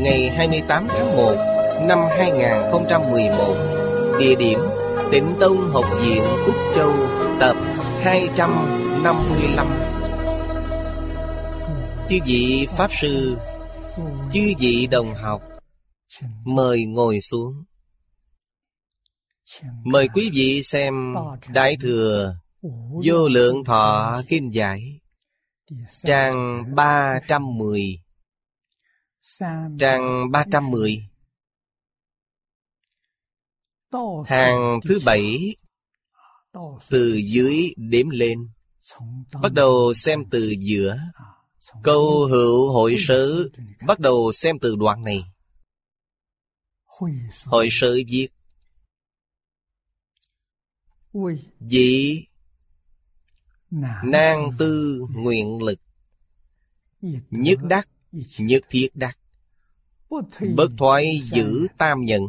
ngày 28 tháng 1 năm 2011 Địa điểm Tịnh Tông Học viện Úc Châu, Tập 255 Chư vị Pháp Sư, Chư vị đồng học, Mời ngồi xuống. Mời quý vị xem Đại Thừa Vô Lượng Thọ Kinh Giải, Trang 310 Trang 310 Hàng thứ bảy Từ dưới đếm lên. Bắt đầu xem từ giữa. Câu hữu hội sớ Bắt đầu xem từ đoạn này. Hội sớ viết. Vị Nan tư nguyện lực. Nhất đắc Nhất thiết đắc Bất thoái giữ tam nhẫn.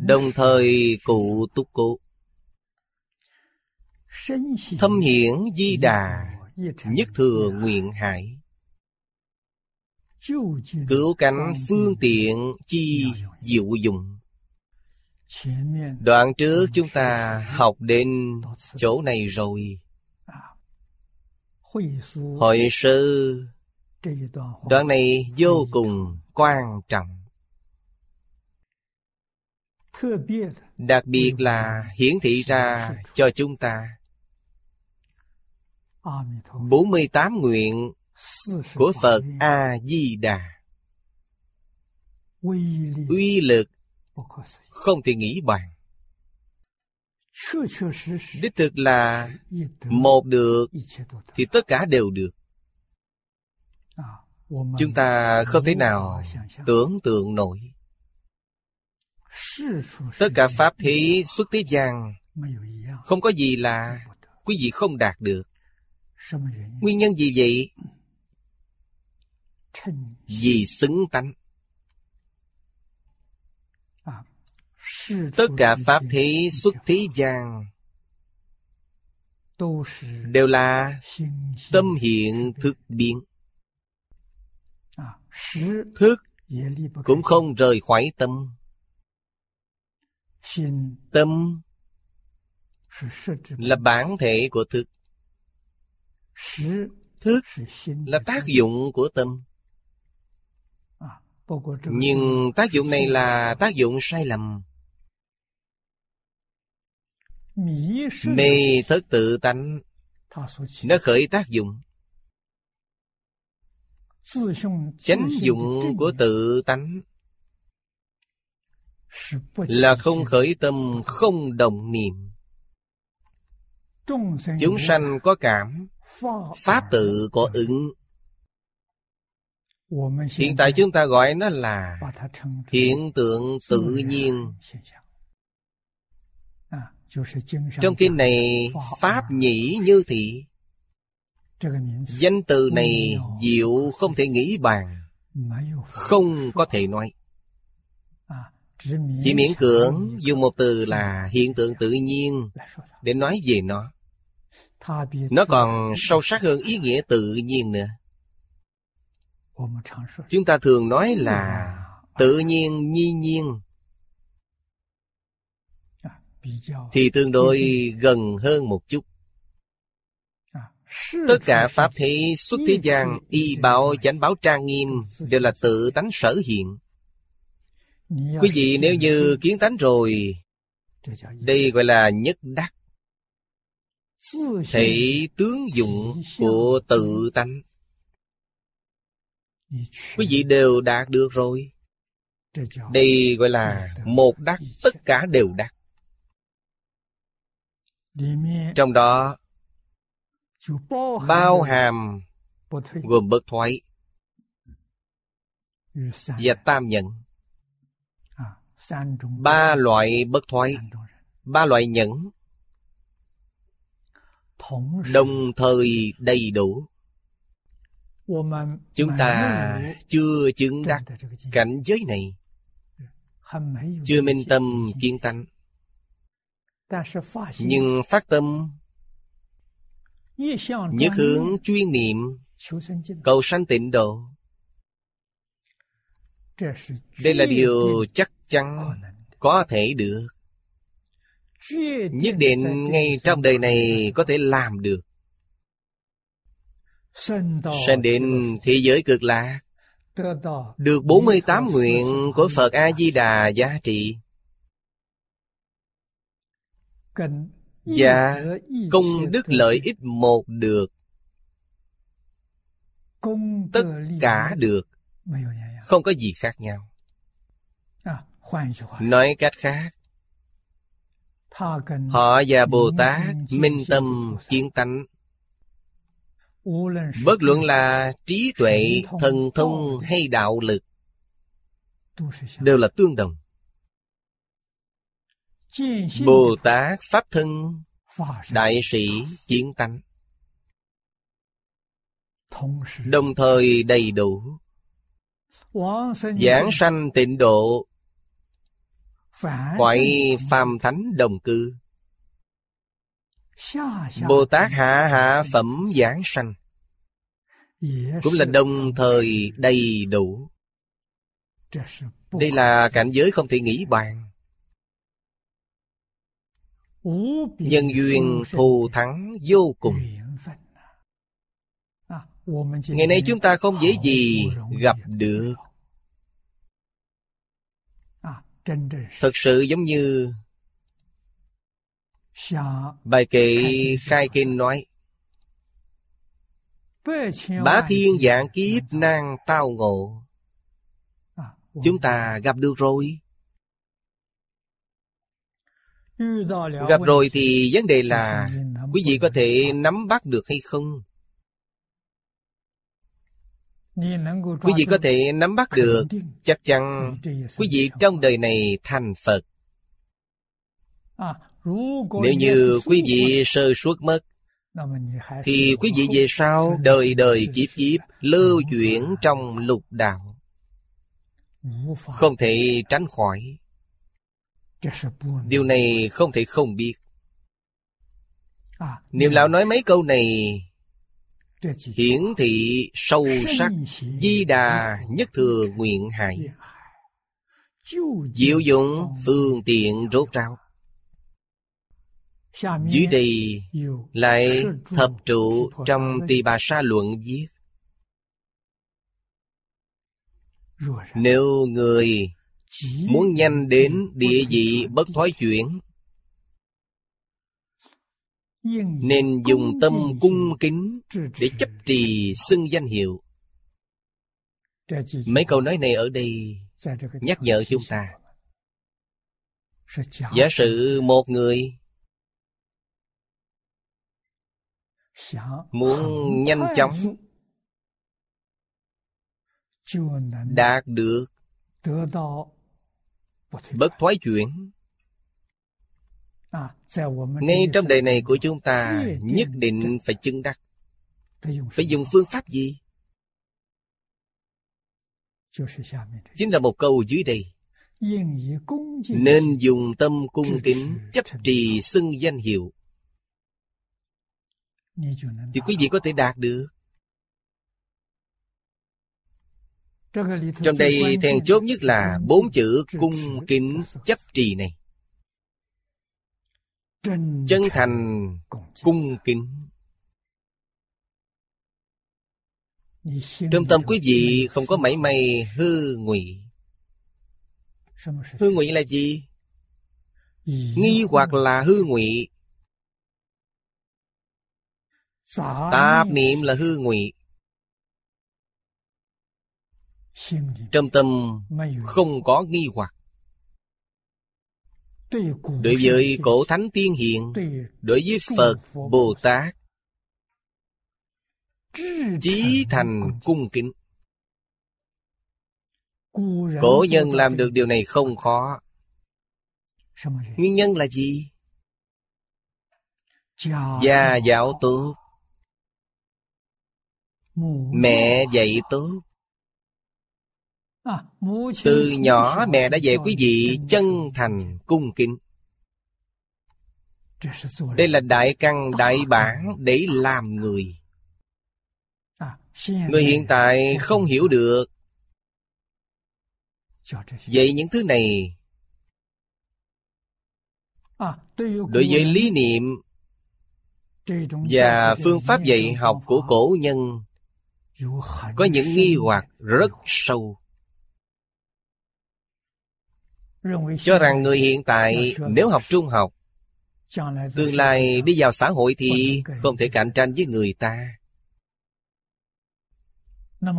Đồng thời cụ túc cố. Thâm hiển di đà Nhất thừa nguyện hải. Cứu cánh phương tiện chi diệu dụng. Đoạn trước chúng ta học đến chỗ này rồi. Hội sư Đoạn này vô cùng quan trọng. Đặc biệt là hiển thị ra cho chúng ta. 48 nguyện của Phật A-di-đà. Uy lực không thể nghĩ bàn. Đích thực là một được thì tất cả đều được Chúng ta không thể nào tưởng tượng nổi. Tất cả Pháp thế xuất thế gian Không có gì là quý vị không đạt được. Nguyên nhân gì vậy? Vì xứng tánh. Tất cả Pháp thế xuất thế gian Đều là tâm hiện thức biến Thức cũng không rời khỏi tâm. Tâm là bản thể của thức. Thức là tác dụng của tâm. Nhưng tác dụng này là tác dụng sai lầm. Mê thất tự tánh Nó khởi tác dụng Chánh dụng của tự tánh Là không khởi tâm, không đồng niệm. Chúng sanh có cảm, Pháp tự có ứng. Hiện tại chúng ta gọi nó là Hiện tượng tự nhiên. Trong kinh này, Pháp nhĩ như thị. Danh từ này diệu không thể nghĩ bàn. Không có thể nói. Chỉ miễn cưỡng dùng một từ là hiện tượng tự nhiên Để nói về nó. Nó còn sâu sắc hơn ý nghĩa tự nhiên nữa. Chúng ta thường nói là tự nhiên nhi nhiên. Thì tương đối gần hơn một chút Tất cả Pháp thế xuất thế gian Y bảo chánh báo trang nghiêm Đều là tự tánh sở hiện. Quý vị nếu như kiến tánh rồi Đây gọi là nhất đắc. Thể tướng dụng của tự tánh. Quý vị đều đạt được rồi. Đây gọi là một đắc Tất cả đều đắc. Trong đó Bao hàm Gồm bất thoái Và tam nhận. Ba loại bất thoái, Ba loại nhẫn Đồng thời đầy đủ. Chúng ta chưa chứng đắc cảnh giới này, Chưa minh tâm kiên tánh. Nhưng phát tâm Nhất hướng chuyên niệm, Cầu sanh tịnh độ. Đây là điều chắc chắn có thể được. Nhất định ngay trong đời này có thể làm được. Sanh định thế giới cực lạc, Được 48 nguyện của Phật A-di-đà giá trị. Và công đức lợi ích một được. Tất cả được. Không có gì khác nhau. Nói cách khác. Họ và Bồ Tát minh tâm kiến tánh. Bất luận là trí tuệ, thần thông hay đạo lực Đều là tương đồng Bồ Tát Pháp Thân Đại sĩ kiến tánh. Đồng thời đầy đủ. Giảng sanh tịnh độ. Quậy phàm thánh đồng cư. Bồ Tát hạ hạ phẩm giảng sanh. Cũng là đồng thời đầy đủ. Đây là cảnh giới không thể nghĩ bàn Nhân duyên thù thắng vô cùng. Ngày nay chúng ta không dễ gì gặp được. Thật sự giống như Bài kệ khai kinh nói, Bá thiên dạng kiếp năng tao ngộ. Chúng ta gặp được rồi. Gặp rồi thì vấn đề là Quý vị có thể nắm bắt được hay không? Quý vị có thể nắm bắt được Chắc chắn quý vị trong đời này thành Phật. Nếu như quý vị sơ suất mất Thì quý vị về sau đời đời kiếp kiếp Lưu chuyển trong lục đạo Không thể tránh khỏi Điều này không thể không biết. Niệm lão nói mấy câu này hiển thị sâu sắc di đà nhất thừa nguyện hại diệu dụng phương tiện rốt ráo. Dưới đây lại thập trụ trong tỳ bà sa luận viết. Nếu người muốn nhanh đến địa vị bất thoái chuyển. Nên dùng tâm cung kính để chấp trì xưng danh hiệu. Mấy câu nói này ở đây nhắc nhở chúng ta. Giả sử một người muốn nhanh chóng đạt được bất thoái chuyển ngay trong đời này của chúng ta nhất định phải chứng đắc. Phải dùng phương pháp gì? Chính là một câu dưới đây. Nên dùng tâm cung kính chấp trì xưng danh hiệu. Thì quý vị có thể đạt được trong đây then chốt nhất là bốn chữ cung kính chấp trì này. Chân thành cung kính. Trong tâm quý vị không có mảy may hư ngụy. Hư ngụy là gì? Nghi hoặc là hư ngụy. Tạp niệm là hư ngụy. Trong tâm không có nghi hoặc. Đối với cổ thánh tiên hiện Đối với Phật, Bồ Tát. Chí thành cung kính. Cổ nhân làm được điều này không khó. Nguyên nhân là gì? Gia giáo tốt. Mẹ dạy tốt Từ nhỏ mẹ đã dạy quý vị chân thành cung kính. Đây là đại căn đại bản để làm người. Người hiện tại không hiểu được. Vậy những thứ này Đối với lý niệm Và phương pháp dạy học của cổ nhân Có những nghi hoặc rất sâu Cho rằng người hiện tại nếu học trung học Tương lai đi vào xã hội thì không thể cạnh tranh với người ta.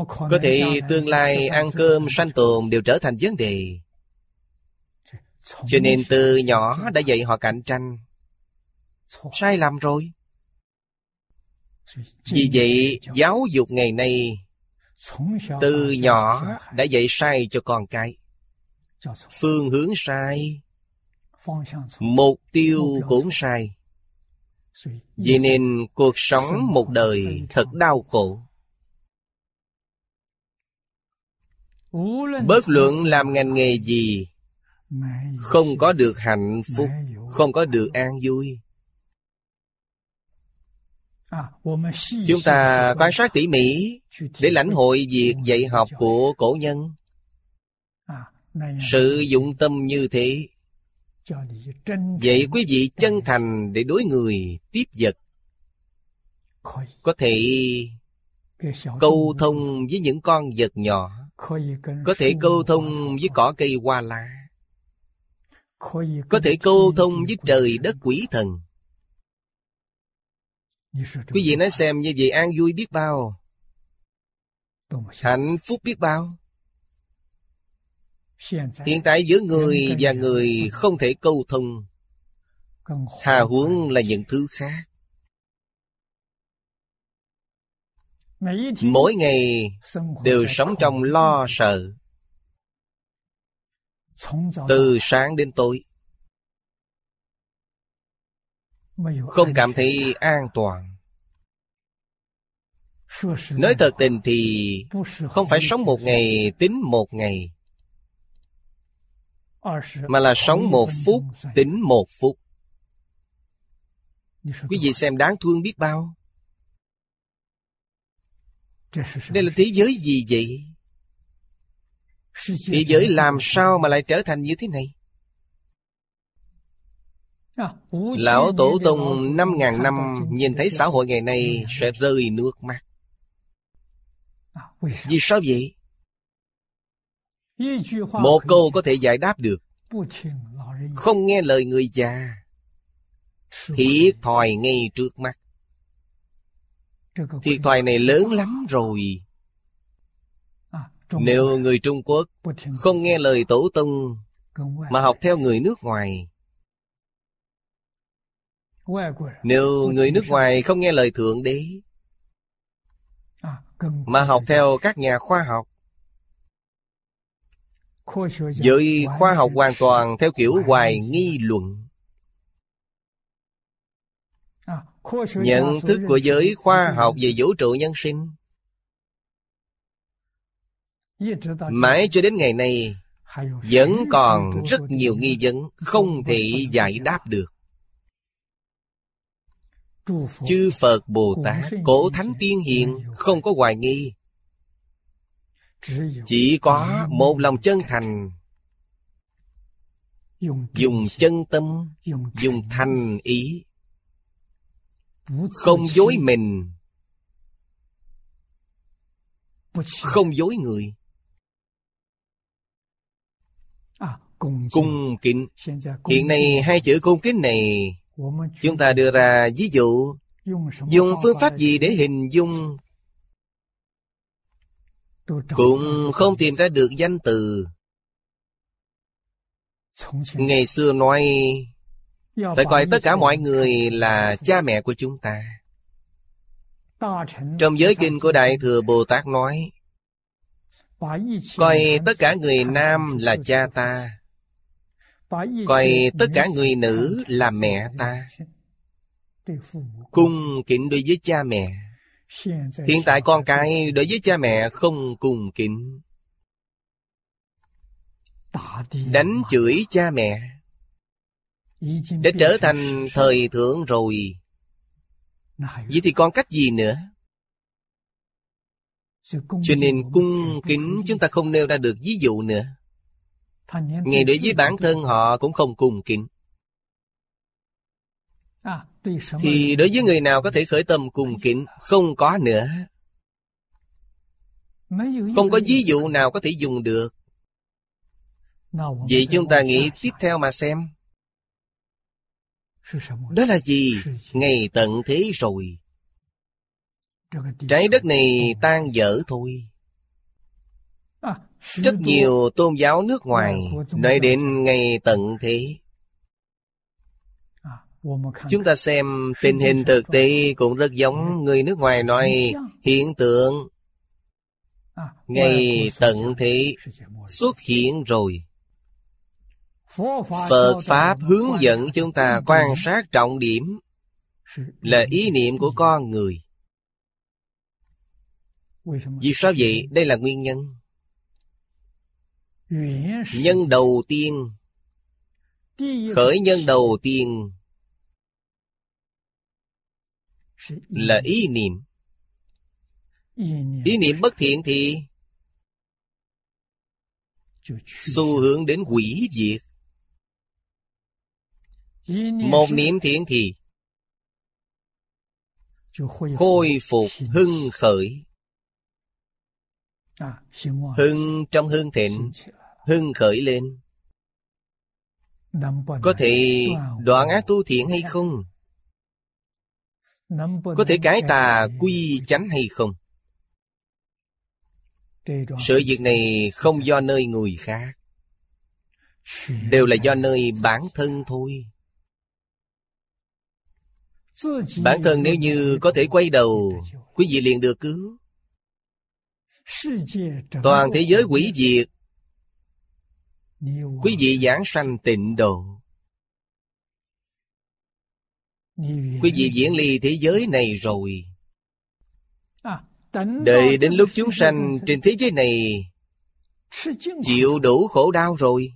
Có thể tương lai ăn cơm sanh tồn đều trở thành vấn đề. Cho nên từ nhỏ đã dạy họ cạnh tranh. Sai lầm rồi. Vì vậy giáo dục ngày nay Từ nhỏ đã dạy sai cho con cái Phương hướng sai. Mục tiêu cũng sai. Vì nên cuộc sống một đời thật đau khổ. Bất luận làm ngành nghề gì Không có được hạnh phúc Không có được an vui. Chúng ta quan sát tỉ mỉ Để lãnh hội việc dạy học của cổ nhân Sự dụng tâm như thế. Vậy quý vị chân thành để đối người tiếp vật. Có thể câu thông với những con vật nhỏ. Có thể câu thông với cỏ. cây hoa lá. Có thể câu thông với trời đất quỷ thần. Quý vị nói xem như vậy an vui biết bao. Hạnh phúc biết bao hiện tại giữa người và người không thể câu thông. Hà huống là những thứ khác. Mỗi ngày đều sống trong lo sợ. Từ sáng đến tối. Không cảm thấy an toàn. Nói thật tình thì không phải sống một ngày, tính một ngày mà là sống một phút tính một phút quý vị xem đáng thương biết bao đây là thế giới gì vậy? Thế giới làm sao mà lại trở thành như thế này? Lão Tổ Tông năm ngàn năm nhìn thấy xã hội ngày nay sẽ rơi nước mắt. Vì sao vậy? Một câu có thể giải đáp được. Không nghe lời người già. Thiệt thòi ngay trước mắt. Thiệt thòi này lớn lắm rồi Nếu người Trung Quốc Không nghe lời tổ tông Mà học theo người nước ngoài Nếu người nước ngoài không nghe lời Thượng Đế Mà học theo các nhà khoa học với khoa học hoàn toàn theo kiểu hoài nghi luận. Nhận thức của giới khoa học về vũ trụ nhân sinh. Mãi cho đến ngày nay, vẫn còn rất nhiều nghi vấn không thể giải đáp được. Chư phật bồ tát, cổ thánh tiên hiền không có hoài nghi chỉ có một lòng chân thành. Dùng chân tâm dùng thành ý. Không dối mình. Không dối người. Cung kính. Hiện nay hai chữ cung kính này chúng ta đưa ra ví dụ. Dùng phương pháp gì để hình dung cũng không tìm ra được danh từ. Ngày xưa nói phải coi tất cả mọi người là cha mẹ của chúng ta. Trong giới kinh của đại thừa bồ tát nói coi tất cả người nam là cha ta. Coi tất cả người nữ là mẹ ta. cung kính đối với cha mẹ hiện tại con cái đối với cha mẹ không cung kính đánh chửi cha mẹ. Đã trở thành thời thượng rồi. Vậy thì còn cách gì nữa? Cho nên cung kính chúng ta không nêu ra được ví dụ nữa. Ngay đối với bản thân họ cũng không cung kính thì đối với người nào có thể khởi tâm cùng kính, không có nữa. Không có ví dụ nào có thể dùng được. Vậy chúng ta nghĩ tiếp theo mà xem. Đó là gì? Ngày tận thế rồi. Trái đất này tan dở thôi. Rất nhiều tôn giáo nước ngoài nói đến ngày tận thế chúng ta xem tình hình thực tế cũng rất giống người nước ngoài nói, hiện tượng ngày tận thế xuất hiện rồi. Phật pháp hướng dẫn chúng ta quan sát trọng điểm là ý niệm của con người. Vì sao vậy? Đây là nguyên nhân. Nhân đầu tiên, khởi nhân đầu tiên là ý niệm. Ý niệm. Bất thiện thì xu hướng đến quỷ diệt. Một niệm thiện thì khôi phục hưng khởi. Hưng trong hưng thịnh hưng khởi lên. Có thể đoạn ác tu thiện hay không có thể cải tà quy chánh hay không? Sự việc này không do nơi người khác. Đều là do nơi bản thân thôi. Bản thân nếu như có thể quay đầu quý vị liền được cứu toàn thế giới quỷ diệt. quý vị giảng sanh tịnh độ quý vị diễn ly thế giới này rồi. Đợi đến lúc chúng sanh trên thế giới này chịu đủ khổ đau rồi.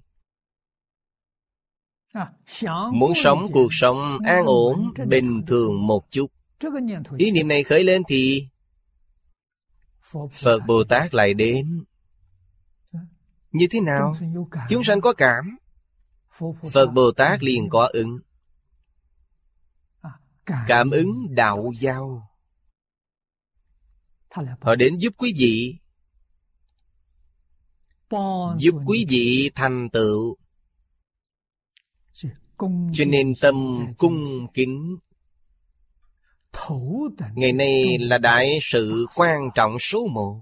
Muốn sống cuộc sống an ổn bình thường một chút. Ý niệm này khởi lên thì phật bồ tát lại đến. Như thế nào? Chúng sanh có cảm. Phật bồ tát liền có ứng cảm ứng đạo giao. Họ đến giúp quý vị. Giúp quý vị thành tựu. Cho nên tâm cung kính. Ngày nay là đại sự quan trọng số một.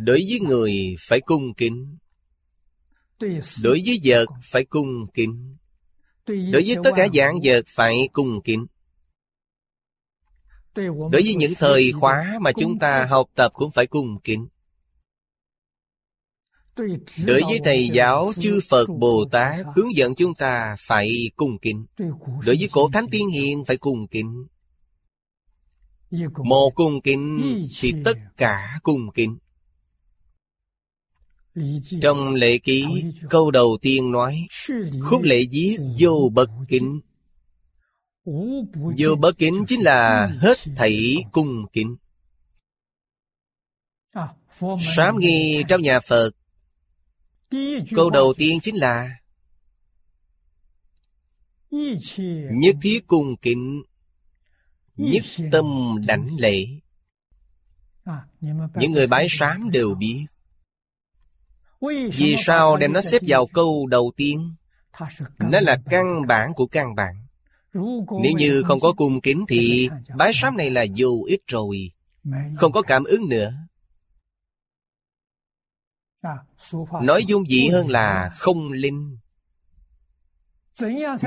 Đối với người phải cung kính. Đối với vật phải cung kính đối với tất cả dạng vật phải cung kính. Đối với những thời khóa mà chúng ta học tập cũng phải cung kính. Đối với thầy giáo chư phật bồ tát hướng dẫn chúng ta phải cung kính. Đối với cổ thánh tiên hiền phải cung kính. Một cung kính thì tất cả cung kính trong lệ ký, câu đầu tiên nói, khúc lệ viết vô bất kính. Vô bất kính chính là hết thảy cung kính. Sám nghi trong nhà phật, câu đầu tiên chính là, nhất thiết cung kính, nhất tâm đảnh lễ. Những người bái sám đều biết. Vì sao đem nó xếp vào câu đầu tiên? Nó là căn bản của căn bản. Nếu như không có cung kính thì bái sám này là vô ích rồi. Không có cảm ứng nữa. Nói dung dị hơn là không linh.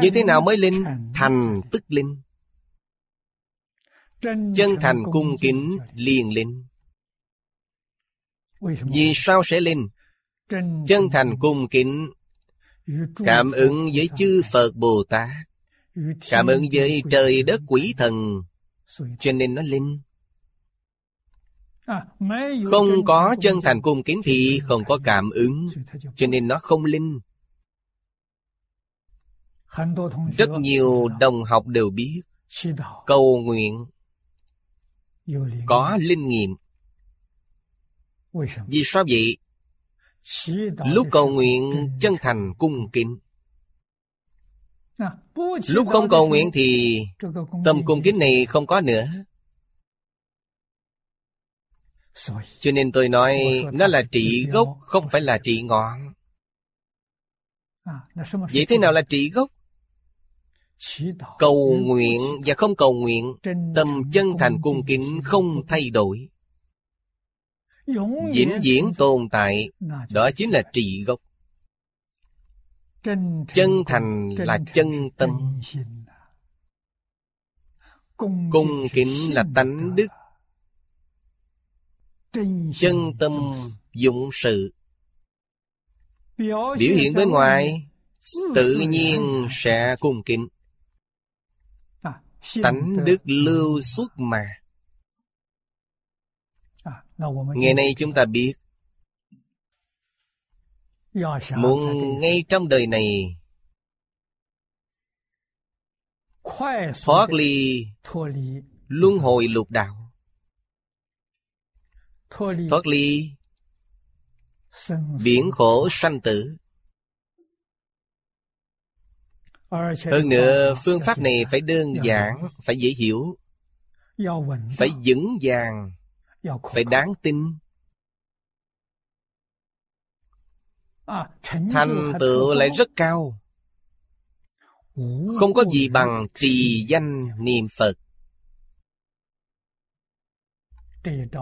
Như thế nào mới linh? Thành tức linh. Chân thành cung kính liền linh. Vì sao sẽ linh? Chân thành cung kính Cảm ứng với chư Phật Bồ Tát Cảm ứng với trời đất quỷ thần Cho nên nó linh. Không có chân thành cung kính thì không có cảm ứng Cho nên nó không linh. Rất nhiều đồng học đều biết Cầu nguyện Có linh nghiệm. Vì sao vậy? Lúc cầu nguyện chân thành cung kính. Lúc không cầu nguyện thì Tâm cung kính này không có nữa. Cho nên tôi nói, Nó là trị gốc, Không phải là trị ngọn. Vậy thế nào là trị gốc? Cầu nguyện và không cầu nguyện, Tâm chân thành cung kính không thay đổi vĩnh viễn tồn tại đó chính là trị gốc. Chân thành là chân tâm. cung kính là tánh đức. Chân tâm dụng sự. Biểu hiện bên ngoài tự nhiên sẽ cung kính. Tánh đức lưu xuất mà Ngày nay chúng ta biết. Muốn ngay trong đời này Thoát ly Luân hồi lục đạo. Thoát ly Biển khổ sanh tử. Hơn nữa phương pháp này phải đơn giản Phải dễ hiểu Phải vững vàng phải đáng tin. Thành tựu lại rất cao. Không có gì bằng trì danh niệm phật.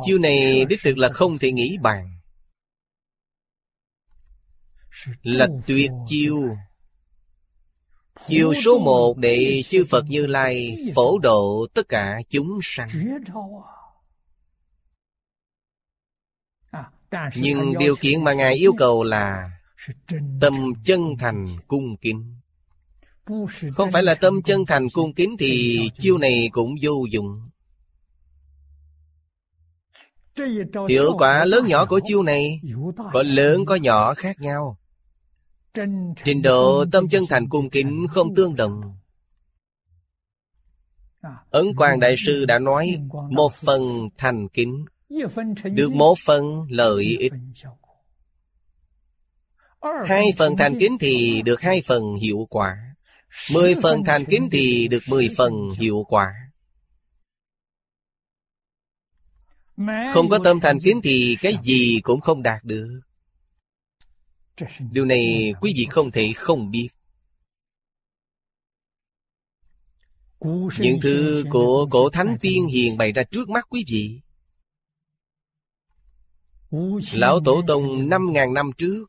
Chiêu này đích thực là không thể nghĩ bàn. Là tuyệt chiêu. chiêu số một để chư phật như lai phổ độ tất cả chúng sanh nhưng điều kiện mà ngài yêu cầu là tâm chân thành cung kính không phải là tâm chân thành cung kính thì chiêu này cũng vô dụng. Hiệu quả lớn nhỏ của chiêu này có lớn có nhỏ khác nhau. Trình độ tâm chân thành cung kính không tương đồng. Ấn quang đại sư đã nói một phần thành kính được một phần lợi ích. hai phần thành kính thì được hai phần hiệu quả. mười phần thành kính thì được mười phần hiệu quả. Không có tâm thành kính thì cái gì cũng không đạt được. Điều này quý vị không thể không biết. Những thứ của cổ thánh tiên hiền bày ra trước mắt quý vị Lão Tổ Tông năm ngàn năm trước.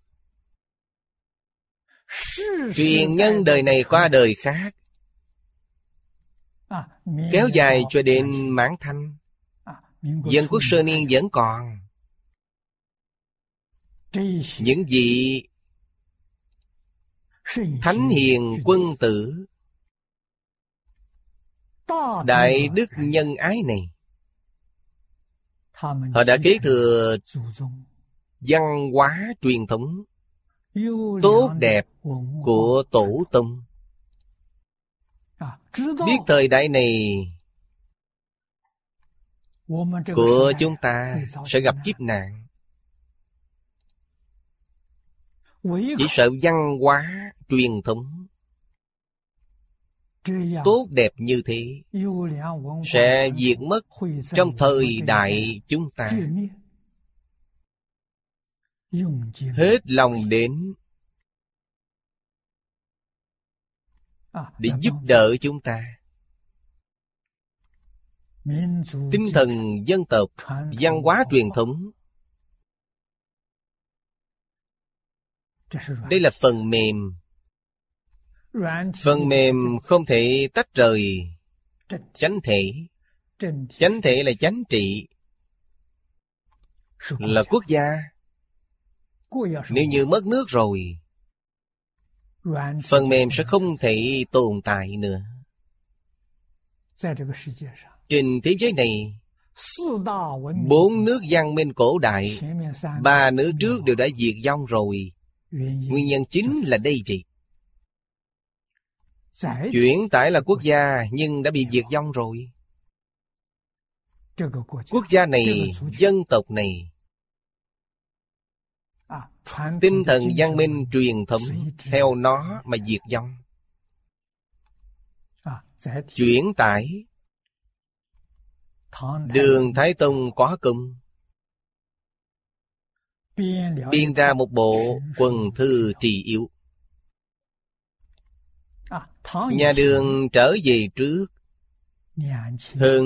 Truyền nhân đời này qua đời khác. Kéo dài cho đến mãn thanh. Dân quốc sơ niên vẫn còn. Những vị Thánh hiền quân tử. Đại đức nhân ái này Họ đã kế thừa văn hóa truyền thống tốt đẹp của tổ tông. Biết thời đại này của chúng ta sẽ gặp kiếp nạn. Chỉ sợ văn hóa truyền thống tốt đẹp như thế sẽ diệt mất trong thời đại chúng ta. Hết lòng đến để giúp đỡ chúng ta. Tinh thần dân tộc văn hóa truyền thống. Đây là phần mềm phần mềm không thể tách rời. Chánh thể. Chánh thể là chánh trị. Là quốc gia. Nếu như mất nước rồi, phần mềm sẽ không thể tồn tại nữa. Trên thế giới này, bốn nước văn minh cổ đại, ba nước trước đều đã diệt vong rồi. Nguyên nhân chính là đây gì chuyển tải là quốc gia nhưng đã bị diệt vong rồi. Quốc gia này dân tộc này. Tinh thần văn minh truyền thống theo nó mà diệt vong. Chuyển tải. Đường thái tông có công. Biên ra một bộ quần thư trì yếu nhà đường trở về trước. Hơn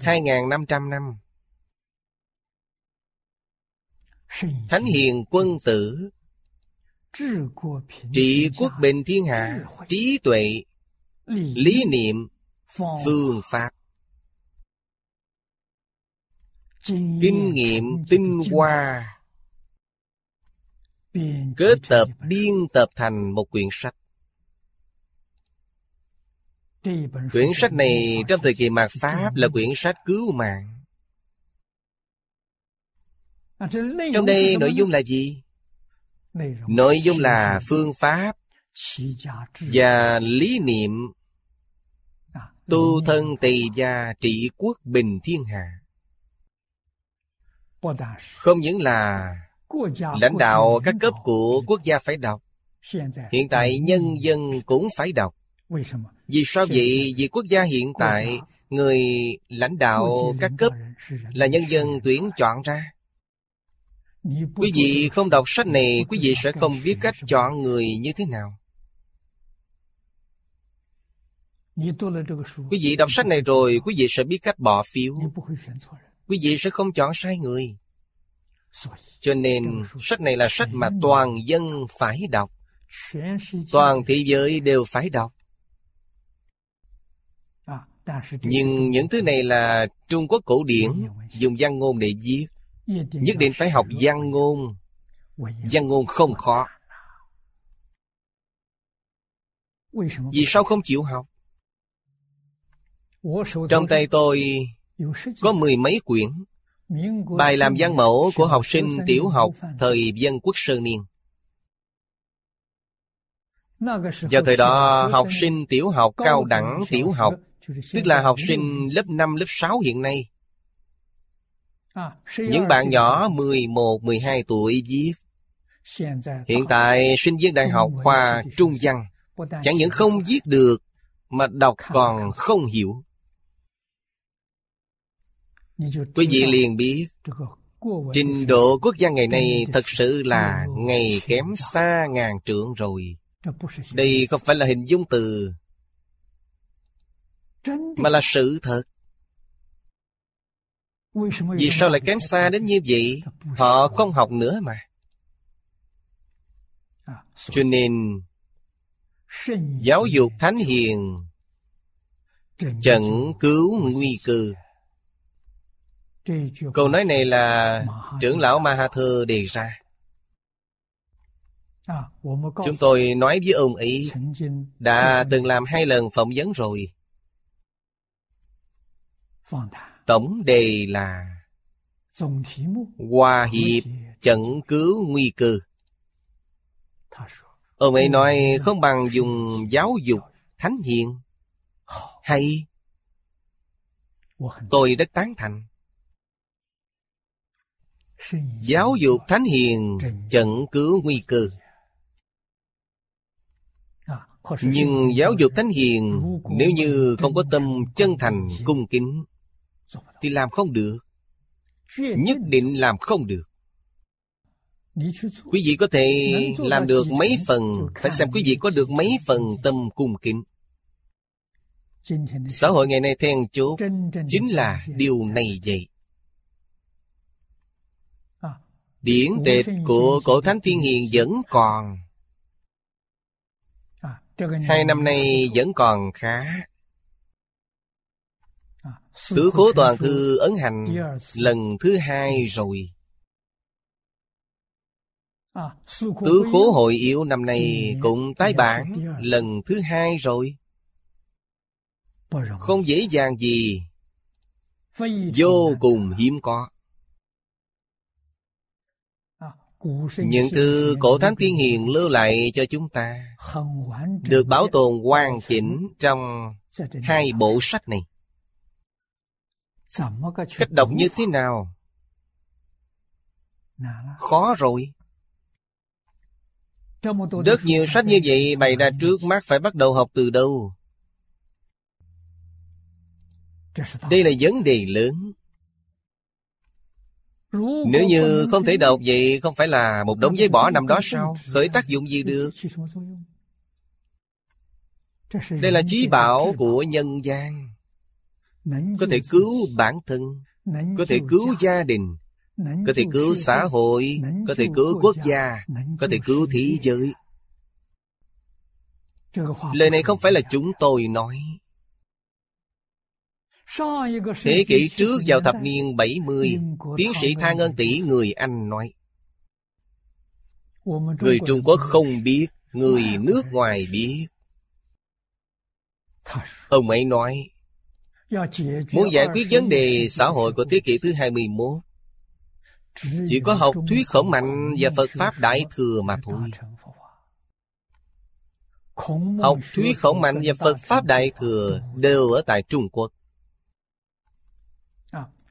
hai năm trăm năm. Thánh hiền quân tử. Trị quốc bình thiên hạ. Trí tuệ. Lý niệm. Phương pháp. Kinh nghiệm tinh hoa Kết tập biên tập thành một quyển sách. Quyển sách này trong thời kỳ mạt Pháp là quyển sách cứu mạng. Trong đây nội dung là gì? Nội dung là phương pháp và lý niệm tu thân tỳ gia trị quốc bình thiên hạ. Không những là lãnh đạo các cấp của quốc gia phải đọc. Hiện tại nhân dân cũng phải đọc. Vì sao vậy? Vì quốc gia hiện tại, người lãnh đạo các cấp là nhân dân tuyển chọn ra. Quý vị không đọc sách này, Quý vị sẽ không biết cách chọn người như thế nào. Quý vị đọc sách này rồi, Quý vị sẽ biết cách bỏ phiếu. Quý vị sẽ không chọn sai người. Cho nên sách này là sách mà toàn dân phải đọc. Toàn thế giới đều phải đọc. Nhưng những thứ này là Trung Quốc cổ điển, Dùng văn ngôn để viết. Nhất định phải học văn ngôn. Văn ngôn không khó. Vì sao không chịu học? Trong tay tôi Có mười mấy quyển. Bài làm văn mẫu của học sinh tiểu học Thời dân quốc sơ niên. Vào thời đó học sinh tiểu học cao đẳng tiểu học Tức là học sinh lớp 5, lớp 6 hiện nay. Những bạn nhỏ 11, 12 tuổi viết. Hiện tại sinh viên đại học khoa trung văn Chẳng những không viết được Mà đọc còn không hiểu. Quý vị liền biết, Trình độ quốc gia ngày nay thật sự là ngày kém xa ngàn trượng rồi. Đây không phải là hình dung từ, Mà là sự thật. Vì sao lại kém xa đến như vậy? Họ không học nữa mà. Cho nên, Giáo dục thánh hiền Chẩn cứu nguy cơ. Câu nói này là trưởng lão Mahathir đề ra. Chúng tôi nói với ông ấy, Đã từng làm hai lần phỏng vấn rồi. Tổng đề là Hòa hiệp chẩn cứu nguy cơ. Ông ấy nói không bằng dùng giáo dục thánh hiền. Hay, Tôi rất tán thành. Giáo dục thánh hiền chẩn cứu nguy cơ. Nhưng giáo dục thánh hiền, Nếu như không có tâm chân thành cung kính, thì làm không được. Nhất định làm không được. Quý vị có thể làm được mấy phần, Phải xem quý vị có được mấy phần tâm cung kính. Xã hội ngày nay then chốt Chính là điều này vậy Điển tịch của cổ thánh thiên hiền vẫn còn. Hai năm nay vẫn còn khá. Tứ khố toàn thư ấn hành lần thứ hai rồi. Tứ khố hội yếu năm nay cũng tái bản lần thứ hai rồi. Không dễ dàng gì. Vô cùng hiếm có. Những thư cổ thánh tiên hiền lưu lại cho chúng ta Được bảo tồn hoàn chỉnh trong hai bộ sách này Cách đọc như thế nào? Khó rồi Rất nhiều sách như vậy bày ra trước mắt phải bắt đầu học từ đâu? Đây là vấn đề lớn nếu như không thể đọc vậy Không phải là một đống giấy bỏ nằm đó sao? Khởi tác dụng gì được? Đây là trí bảo của nhân gian. Có thể cứu bản thân, Có thể cứu gia đình, Có thể cứu xã hội, Có thể cứu quốc gia, Có thể cứu thế giới. Lời này không phải là chúng tôi nói. Thế kỷ trước vào thập niên 70 Tiến sĩ Thang Ân Tỷ người Anh nói Người Trung Quốc không biết Người nước ngoài biết. Ông ấy nói Muốn giải quyết vấn đề xã hội của thế kỷ thứ 21 Chỉ có học thuyết khổng mạnh và Phật Pháp Đại Thừa mà thôi. Học thuyết khổng mạnh và Phật Pháp Đại Thừa đều ở tại Trung Quốc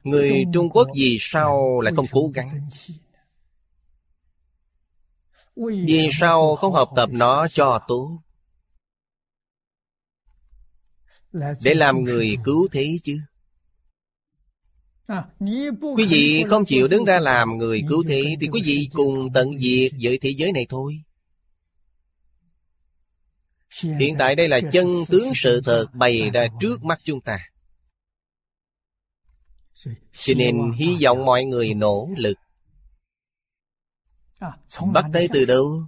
Người Trung Quốc vì sao lại không cố gắng Vì sao không học tập nó cho tốt Để làm người cứu thế chứ. Quý vị không chịu đứng ra làm người cứu thế Thì quý vị cùng tận diệt với thế giới này thôi. Hiện tại đây là chân tướng sự thật bày ra trước mắt chúng ta cho nên hy vọng mọi người nỗ lực. Bắt tay từ đâu?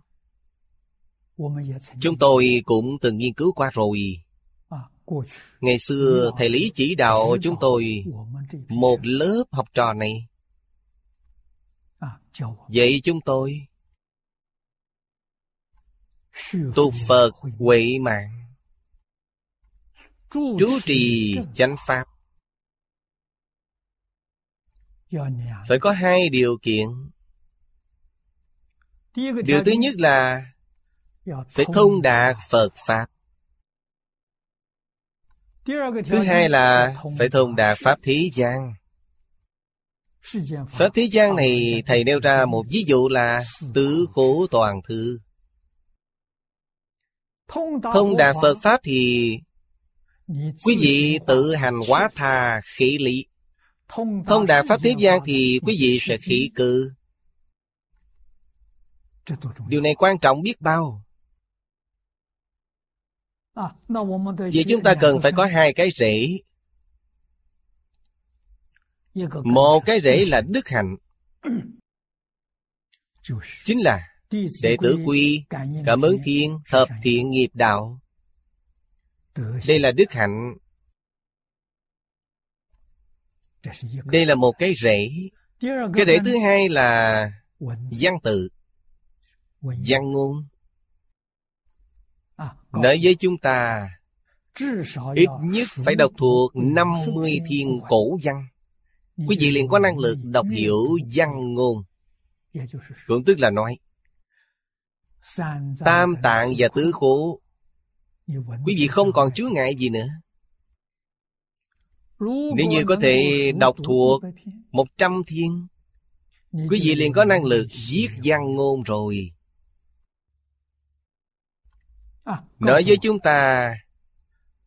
Chúng tôi cũng từng nghiên cứu qua rồi. Ngày xưa, thầy Lý chỉ đạo chúng tôi Một lớp học trò này. Vậy chúng tôi. Tu Phật huệ mạng. Chú trì chánh Pháp phải có hai điều kiện. Điều thứ nhất là phải thông đạt phật pháp. Thứ hai là phải thông đạt pháp thế gian pháp thế gian này thầy nêu ra một ví dụ là tứ khổ toàn thư. Thông đạt phật pháp thì quý vị tự hành hóa thà khỉ lý Thông đạt Pháp Thế gian thì quý vị sẽ khỉ cư Điều này quan trọng biết bao. Vì chúng ta cần phải có hai cái rễ. Một cái rễ là đức hạnh. Chính là Đệ tử quy Cảm ơn thiên Hợp thiện nghiệp đạo. Đây là đức hạnh đây là một cái rễ. Cái rễ. Thứ hai là văn tự. Văn ngôn. Nói với chúng ta ít nhất phải đọc thuộc 50 thiên cổ văn. Quý vị liền có năng lực đọc hiểu văn ngôn. Cũng tức là nói tam tạng và tứ khổ. Quý vị không còn chứa ngại gì nữa nếu như có thể đọc thuộc một trăm thiên Quý vị liền có năng lực viết văn ngôn rồi. Nói với chúng ta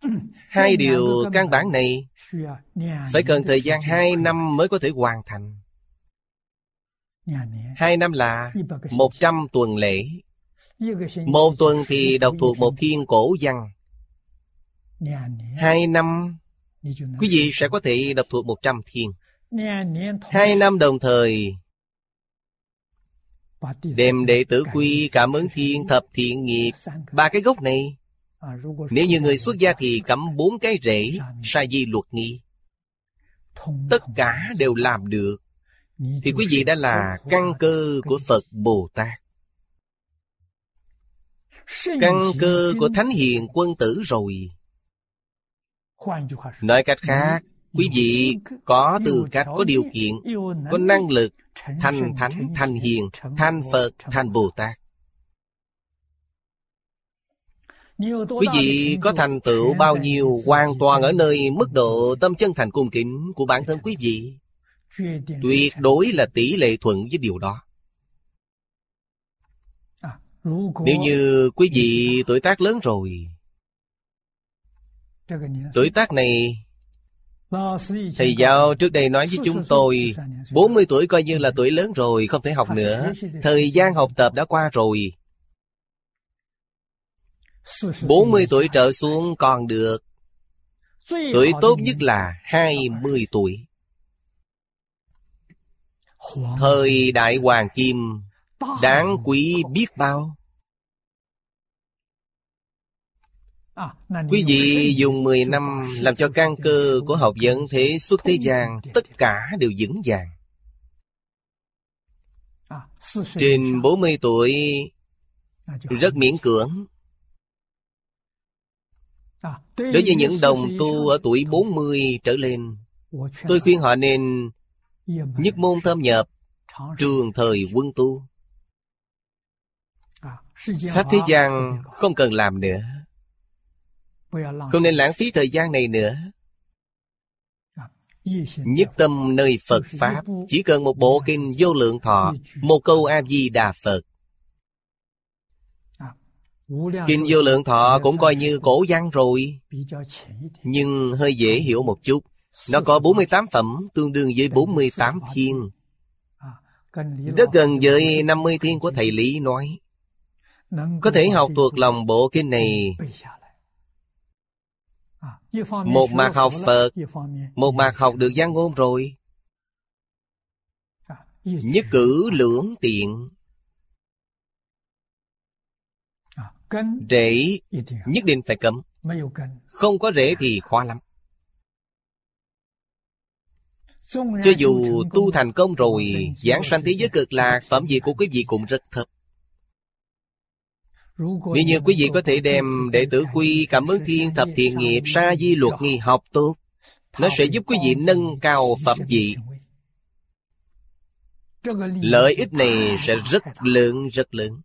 Hai điều căn bản này. Phải cần thời gian hai năm mới có thể hoàn thành. Hai năm là một trăm tuần lễ. Một tuần thì đọc thuộc một thiên cổ văn. Hai năm Quý vị sẽ có thể đọc thuộc một trăm thiên. Hai năm đồng thời Đem đệ tử quy cảm ứng thiên thập thiện nghiệp Ba cái gốc này. Nếu như người xuất gia thì cắm bốn cái rễ Sa di luật nghi. Tất cả đều làm được. Thì quý vị đã là căn cơ của Phật Bồ Tát. Căn cơ của Thánh Hiền Quân Tử rồi Nói cách khác Quý vị có tư cách, có điều kiện, có năng lực thành thánh, thành hiền, thành Phật, thành Bồ Tát. Quý vị có thành tựu bao nhiêu hoàn toàn ở nơi mức độ tâm chân thành cung kính của bản thân quý vị. Tuyệt đối là tỷ lệ thuận với điều đó. Nếu như quý vị tuổi tác lớn rồi, tuổi tác này Thầy giáo trước đây nói với chúng tôi 40 tuổi coi như là tuổi lớn rồi Không thể học nữa. Thời gian học tập đã qua rồi. 40 tuổi trở xuống còn được. Tuổi tốt nhất là 20 tuổi. Thời đại hoàng kim Đáng quý biết bao Quý vị dùng 10 năm làm cho căn cơ của học vấn thế xuất thế gian tất cả đều vững vàng. Trên 40 tuổi rất miễn cưỡng. Đối với những đồng tu ở tuổi 40 trở lên, tôi khuyên họ nên nhất môn thâm nhập, trường thời quân tu. Pháp thế gian không cần làm nữa. Không nên lãng phí thời gian này nữa. Nhất tâm nơi Phật Pháp Chỉ cần một bộ kinh vô lượng thọ Một câu A-di-đà Phật. Kinh vô lượng thọ cũng coi như cổ văn rồi. Nhưng hơi dễ hiểu một chút. Nó có 48 phẩm Tương đương với 48 thiên. Rất gần với 50 thiên của Thầy Lý. Nói. Có thể học thuộc lòng bộ kinh này một mặt học Phật Một mặt học được văn ngôn rồi. Nhất cử lưỡng tiện. Rễ nhất định phải cấm. Không có rễ thì khó lắm. Cho dù tu thành công rồi Giảng sanh thế giới cực lạc Phẩm vị của quý vị cũng rất thấp nếu như quý vị có thể đem đệ tử quy cảm ứng thiên thập thiện nghiệp sa di luật nghi học tốt Nó sẽ giúp quý vị nâng cao phẩm vị. Lợi ích này sẽ rất lớn rất lớn.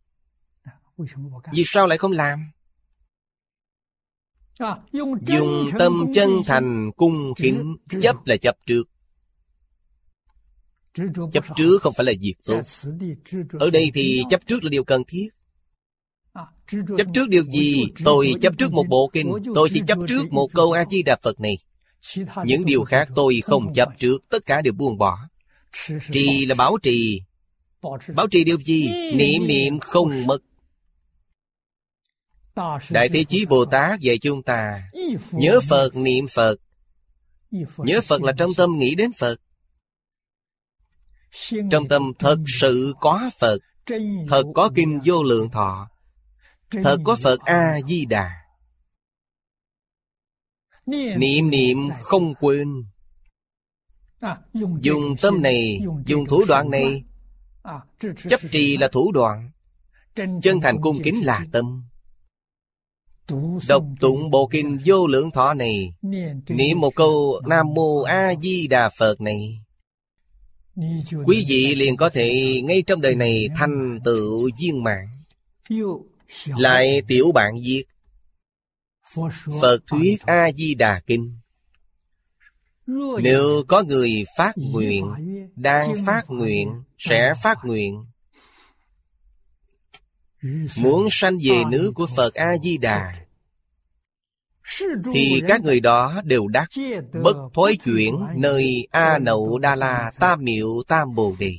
Vì sao lại không làm? Dùng tâm chân thành cung kính Chấp là chấp trước. Chấp trước không phải là việc tốt. Ở đây thì chấp trước là điều cần thiết Chấp trước điều gì? Tôi chấp trước một bộ kinh Tôi chỉ chấp trước một câu A-di-đà Phật này. Những điều khác tôi không chấp trước Tất cả đều buông bỏ. Trì là bảo trì. Bảo trì điều gì? Niệm niệm không mất. Đại Thế Chí Bồ Tát dạy chúng ta Nhớ Phật niệm Phật. Nhớ Phật là trong tâm nghĩ đến Phật. Trong tâm thật sự có Phật Thật có kinh vô lượng thọ Thật có Phật A-di-đà. Niệm niệm không quên. Dùng tâm này, Dùng thủ đoạn này, Chấp trì là thủ đoạn. Chân thành cung kính là tâm. Đọc tụng bộ kinh vô lượng thọ này, Niệm một câu Nam Mô A Di Đà Phật này. Quý vị liền có thể Ngay trong đời này thành tựu viên mạng lại tiểu bạn viết Phật thuyết A-di-đà kinh. Nếu có người phát nguyện Đang phát nguyện Sẽ phát nguyện. Muốn sanh về nước của Phật A-di-đà. Thì các người đó đều đắc Bất thối chuyển nơi A Nậu Đa La Tam Miệu Tam Bồ Đề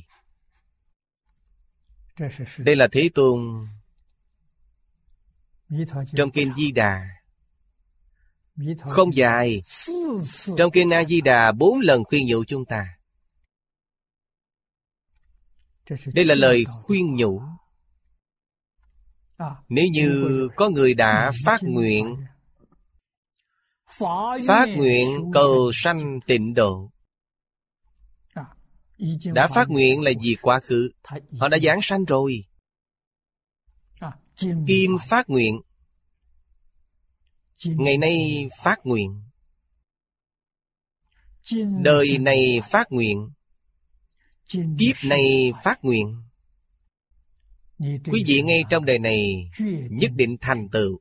Đây là Thế Tôn Trong Kinh Di Đà. Không dài. Trong Kinh A-di-đà bốn lần khuyên nhủ chúng ta. Đây là lời khuyên nhủ. Nếu như có người đã phát nguyện Phát nguyện cầu sanh tịnh độ. Đã phát nguyện là gì quá khứ. Họ đã giảng sanh rồi Kim phát nguyện. Ngày nay phát nguyện. Đời này phát nguyện. Kiếp này phát nguyện. Quý vị ngay trong đời này Nhất định thành tựu.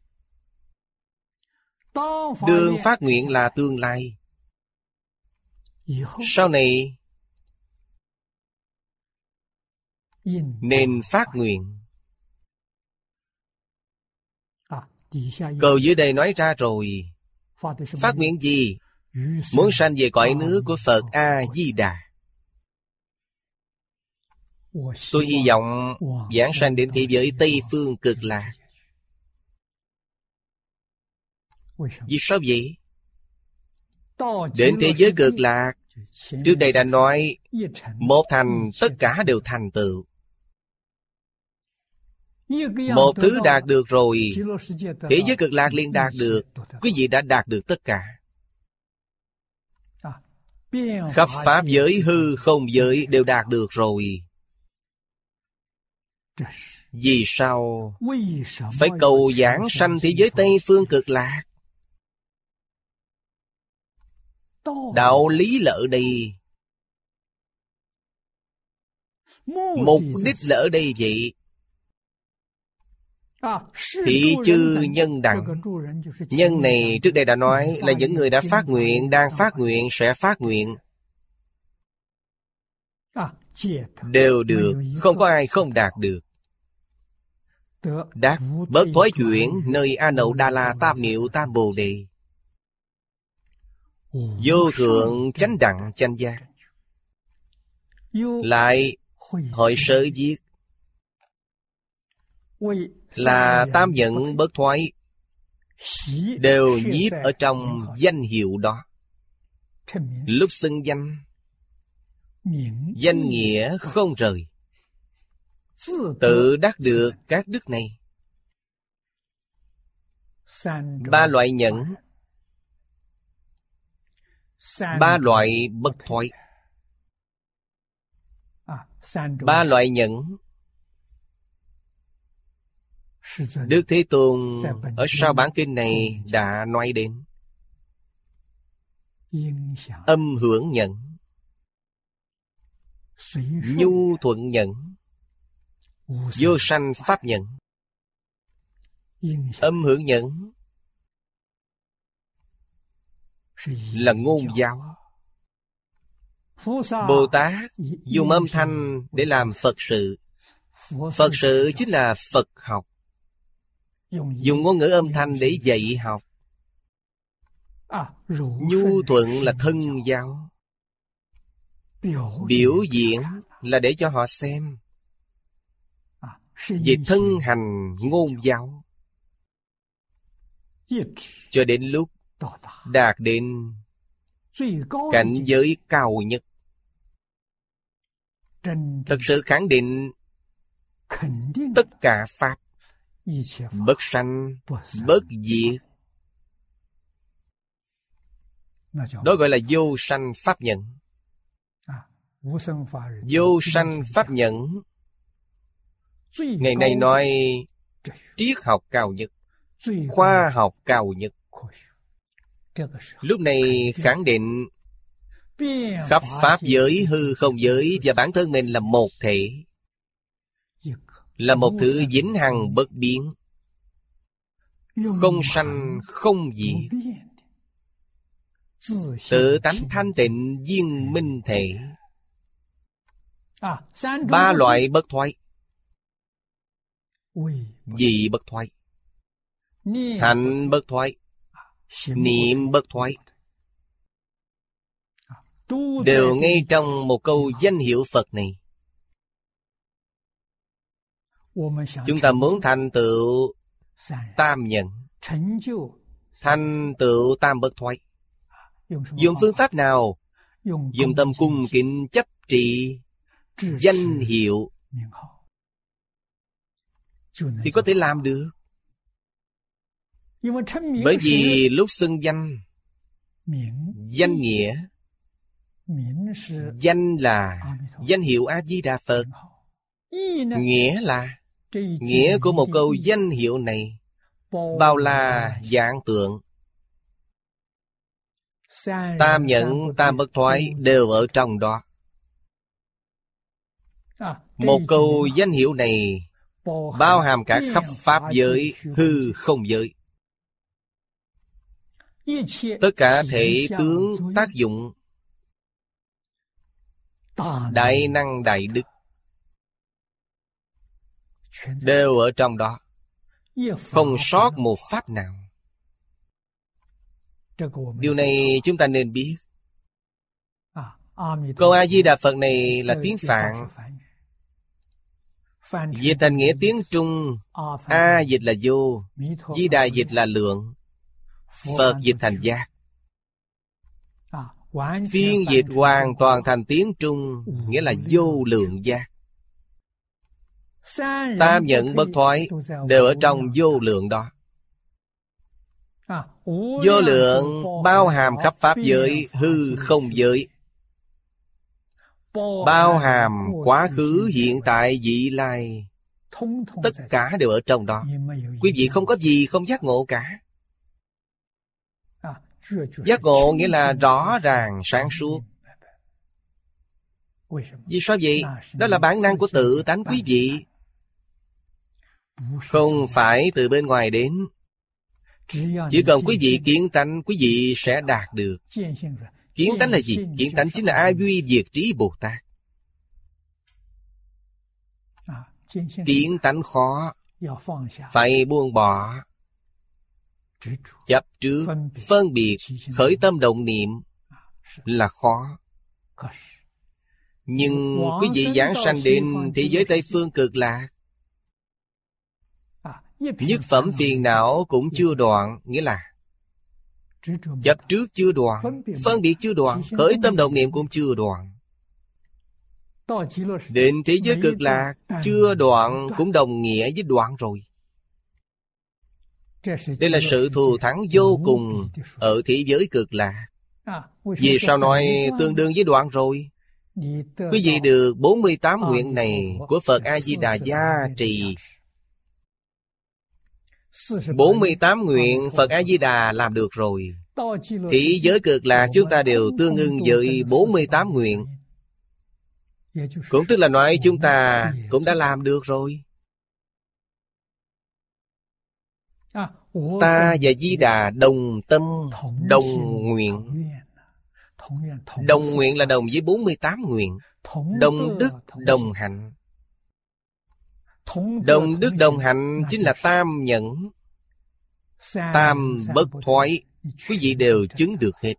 Đường phát nguyện là tương lai. Sau này Nên phát nguyện Câu dưới đây nói ra rồi Phát nguyện gì? Muốn sanh về cõi nước của Phật A-di-đà Tôi hy vọng giảng sanh đến thế giới Tây Phương cực lạc Vì sao vậy? Đến thế giới cực lạc Trước đây đã nói Một thành tất cả đều thành tựu Một thứ đạt được rồi Thế giới cực lạc liền đạt được Quý vị đã đạt được tất cả. Khắp Pháp giới hư không giới đều đạt được rồi. Vì sao? Phải cầu giảng sanh thế giới Tây Phương cực lạc. Đạo lý ở đây. Mục đích ở đây vậy Thị chư nhân đẳng Nhân này trước đây đã nói Là những người đã phát nguyện Đang phát nguyện Sẽ phát nguyện. Đều được Không có ai không đạt được. Đạt bớt thói chuyển Nơi A Nậu Đà La Tam Miệu Tam Bồ Đề. Vô thượng chánh đẳng chánh giác. Lại hội sơ viết Là tam nhận bất thoái. Đều nhiếp ở trong danh hiệu đó. Lúc xưng danh Danh nghĩa không rời. Tự đắc được các đức này. Ba loại nhẫn. Ba loại bất thoại Ba loại nhẫn Đức Thế Tôn ở sau bản kinh này đã nói đến. Âm hưởng nhận Nhu thuận nhận Vô sanh pháp nhận Âm hưởng nhận là ngôn giáo. Bồ tát dùng âm thanh để làm phật sự. Phật sự chính là phật học dùng ngôn ngữ âm thanh để dạy học. Nhu thuận là thân giáo biểu diễn là để cho họ xem. Về thân hành ngôn giáo. Cho đến lúc đạt đến cảnh giới cao nhất. Thật sự khẳng định tất cả pháp bất sanh bất diệt. Đó gọi là vô sanh pháp nhận vô sanh pháp nhận ngày nay nói triết học cao nhất khoa học cao nhất. Lúc này khẳng định Khắp Pháp giới, hư không giới Và bản thân mình là một thể Là một thứ vĩnh hằng bất biến. Không sanh, không diệt Tự tánh thanh tịnh viên minh thể. Ba loại bất thoái. Gì bất thoái. Hạnh bất thoái. niệm bất thoái. Đều ngay trong một câu danh hiệu phật này Chúng ta muốn thành tựu tam nhận。Thành tựu tam bất thoái。Dùng phương pháp nào? Dùng tâm cung kính chấp trị Danh hiệu。Thì có thể làm được。Bởi vì lúc xưng danh Danh nghĩa。Danh là danh hiệu A-di-đà Phật。Nghĩa là Nghĩa của một câu danh hiệu này Bao là dạng tượng. Tam nhận, tam bất thoái đều ở trong đó. Một câu danh hiệu này Bao hàm cả khắp Pháp giới, hư không giới. Tất cả thể tướng tác dụng Đại năng đại đức. Đều ở trong đó. Không sót một pháp nào. Điều này chúng ta nên biết. Câu A-di-đà Phật này là tiếng Phạn. Dịch thành nghĩa tiếng Trung. A dịch là vô. Di đà dịch là lượng. Phật dịch thành giác. Phiên dịch hoàn toàn thành tiếng Trung Nghĩa là vô lượng giác Tam nhận bất thoái, Đều ở trong vô lượng đó. Vô lượng bao hàm khắp Pháp giới, Hư không giới. Bao hàm quá khứ, hiện tại, vị lai. Tất cả đều ở trong đó. Quý vị không có gì không giác ngộ cả. Giác ngộ nghĩa là rõ ràng, sáng suốt. Vì sao vậy? Đó là bản năng của tự tánh quý vị. Không phải từ bên ngoài đến Chỉ cần quý vị kiến tánh Quý vị sẽ đạt được Kiến tánh là gì? Kiến tánh chính là A Duy Diệt Trí Bồ Tát Kiến tánh khó Phải buông bỏ Chấp trước, phân biệt, khởi tâm động niệm là khó. Nhưng quý vị giảng sanh đến thế giới Tây Phương cực lạc. Nhất phẩm phiền não cũng chưa đoạn, nghĩa là Chấp trước chưa đoạn, phân biệt chưa đoạn, khởi tâm động niệm cũng chưa đoạn. Đến thế giới cực lạc, chưa đoạn cũng đồng nghĩa với đoạn rồi. Đây là sự thù thắng vô cùng ở thế giới cực lạc. Vì sao nói tương đương với đoạn rồi? Quý vị được 48 nguyện này của Phật A-di-đà gia trì. 48 nguyện Phật A-di-đà làm được rồi. Thì giới cực lạc chúng ta đều tương ưng với 48 nguyện. Cũng tức là nói chúng ta cũng đã làm được rồi. Ta và Di Đà đồng tâm, đồng nguyện. Đồng nguyện là đồng với 48 nguyện. Đồng đức, đồng hạnh. Đồng đức đồng hạnh chính là tam nhẫn. Tam bất thoái. Quý vị đều chứng được hết.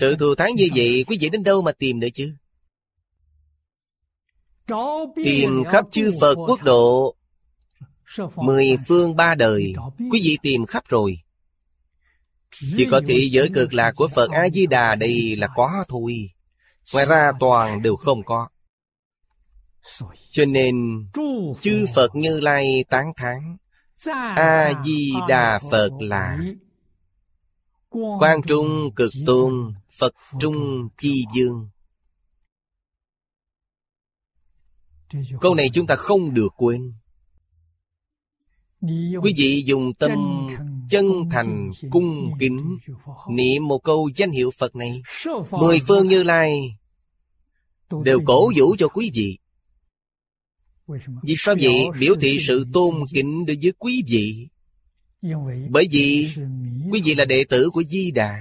Sự thù thắng như vậy quý vị đến đâu mà tìm nữa chứ? Tìm khắp chư Phật quốc độ. Mười phương ba đời. Quý vị tìm khắp rồi. Chỉ có thị giới cực lạc của Phật A-di-đà đây là có thôi. Ngoài ra toàn đều không có cho nên, Chư Phật Như Lai tán thán, A-di-đà Phật là Quan Trung cực tôn Phật Trung chi dương. Câu này chúng ta không được quên. Quý vị dùng tâm chân thành cung kính, Niệm một câu danh hiệu Phật này, Mười phương như lai Đều cổ vũ cho quý vị. Vì sao vậy? Biểu thị sự tôn kính đối với quý vị. Bởi vì Quý vị là đệ tử của Di Đà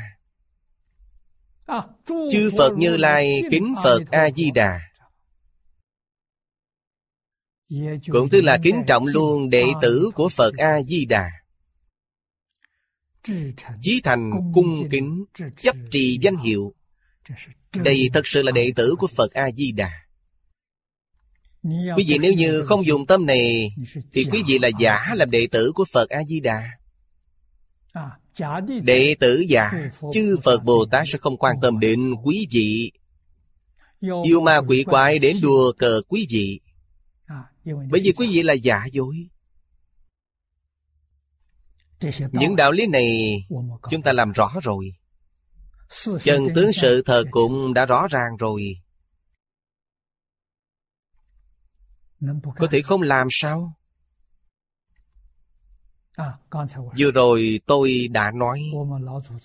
Chư Phật Như Lai kính Phật A-di-đà. cũng tức là kính trọng luôn đệ tử của Phật A-di-đà. Chí thành cung kính Chấp trì danh hiệu. Đây thật sự là đệ tử của Phật A-di-đà Quý vị nếu như không dùng tâm này Thì quý vị là giả làm đệ tử của Phật A-di-đà. Đệ tử giả Chư Phật Bồ Tát sẽ không quan tâm đến quý vị. Yêu ma quỷ quái đến đùa cờ quý vị. Bởi vì quý vị là giả dối. Những đạo lý này Chúng ta làm rõ rồi. Chân tướng sự thật cũng đã rõ ràng rồi Có thể không làm sao? Vừa rồi tôi đã nói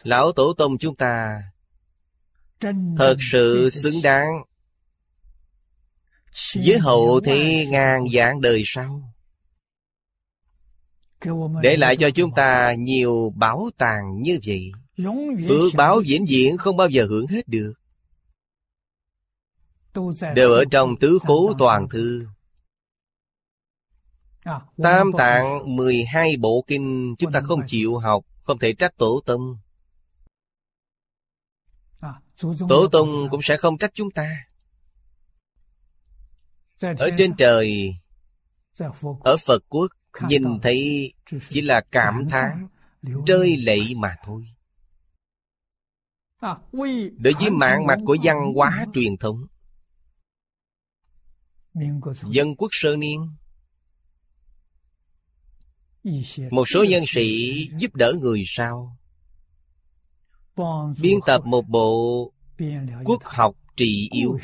Lão Tổ Tông chúng ta Thật sự xứng đáng. Với hậu thế ngàn dạng đời sau. Để lại cho chúng ta nhiều bảo tàng như vậy. Phước báo vĩnh viễn không bao giờ hưởng hết được. Đều ở trong tứ khố toàn thư Tam tạng 12 bộ kinh Chúng ta không chịu học Không thể trách tổ tông. Tổ tông cũng sẽ không trách chúng ta. Ở trên trời. Ở Phật quốc Nhìn thấy chỉ là cảm thán Rơi lệ mà thôi. Đối với mạng mạch của văn hóa truyền thống. Dân quốc sơ niên Một số nhân sĩ giúp đỡ người sao Biên tập một bộ Quốc học trị yếu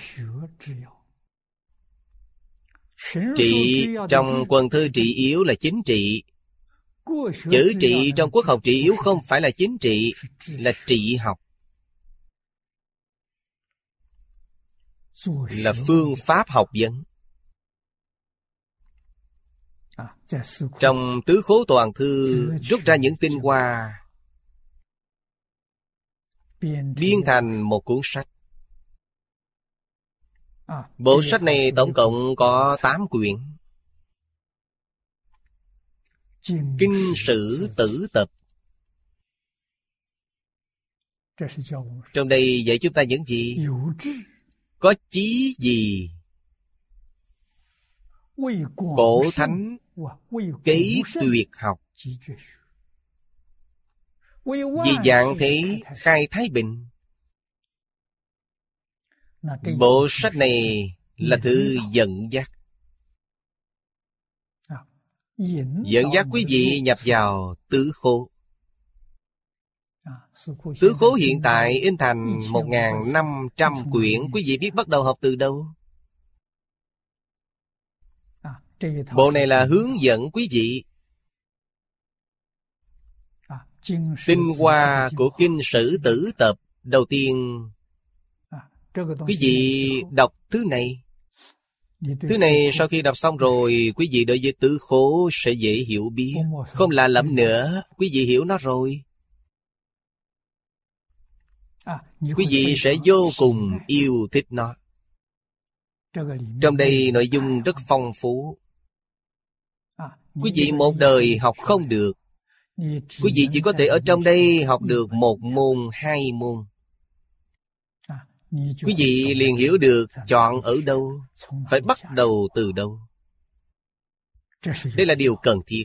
Trị trong quần thư trị yếu là chính trị. Chữ trị trong quốc học trị yếu không phải là chính trị Là trị học. Là phương pháp học vấn Trong tứ khố toàn thư Rút ra những tinh hoa Biên thành một cuốn sách. Bộ sách này tổng cộng có 8 quyển. Kinh sử tử tập. Trong đây dạy chúng ta những gì? Có chí gì? Cổ thánh ký tuyệt học. Vì dạng thế, khai thái bình. Bộ sách này là thư dẫn dắt. Dẫn dắt quý vị nhập vào tứ khố. Tứ khố hiện tại in thành 1.500 quyển. Quý vị biết bắt đầu học từ đâu? Bộ này là hướng dẫn quý vị. Tinh hoa của kinh sử tử tập Đầu tiên. Quý vị đọc thứ này. Thứ này sau khi đọc xong rồi Quý vị đối với tứ khố sẽ dễ hiểu biết. Không là lầm nữa Quý vị hiểu nó rồi. Quý vị sẽ vô cùng yêu thích nó. Trong đây nội dung rất phong phú Quý vị một đời học không được. Quý vị chỉ có thể ở trong đây học được một môn, hai môn. Quý vị liền hiểu được chọn ở đâu Phải bắt đầu từ đâu. Đây là điều cần thiết.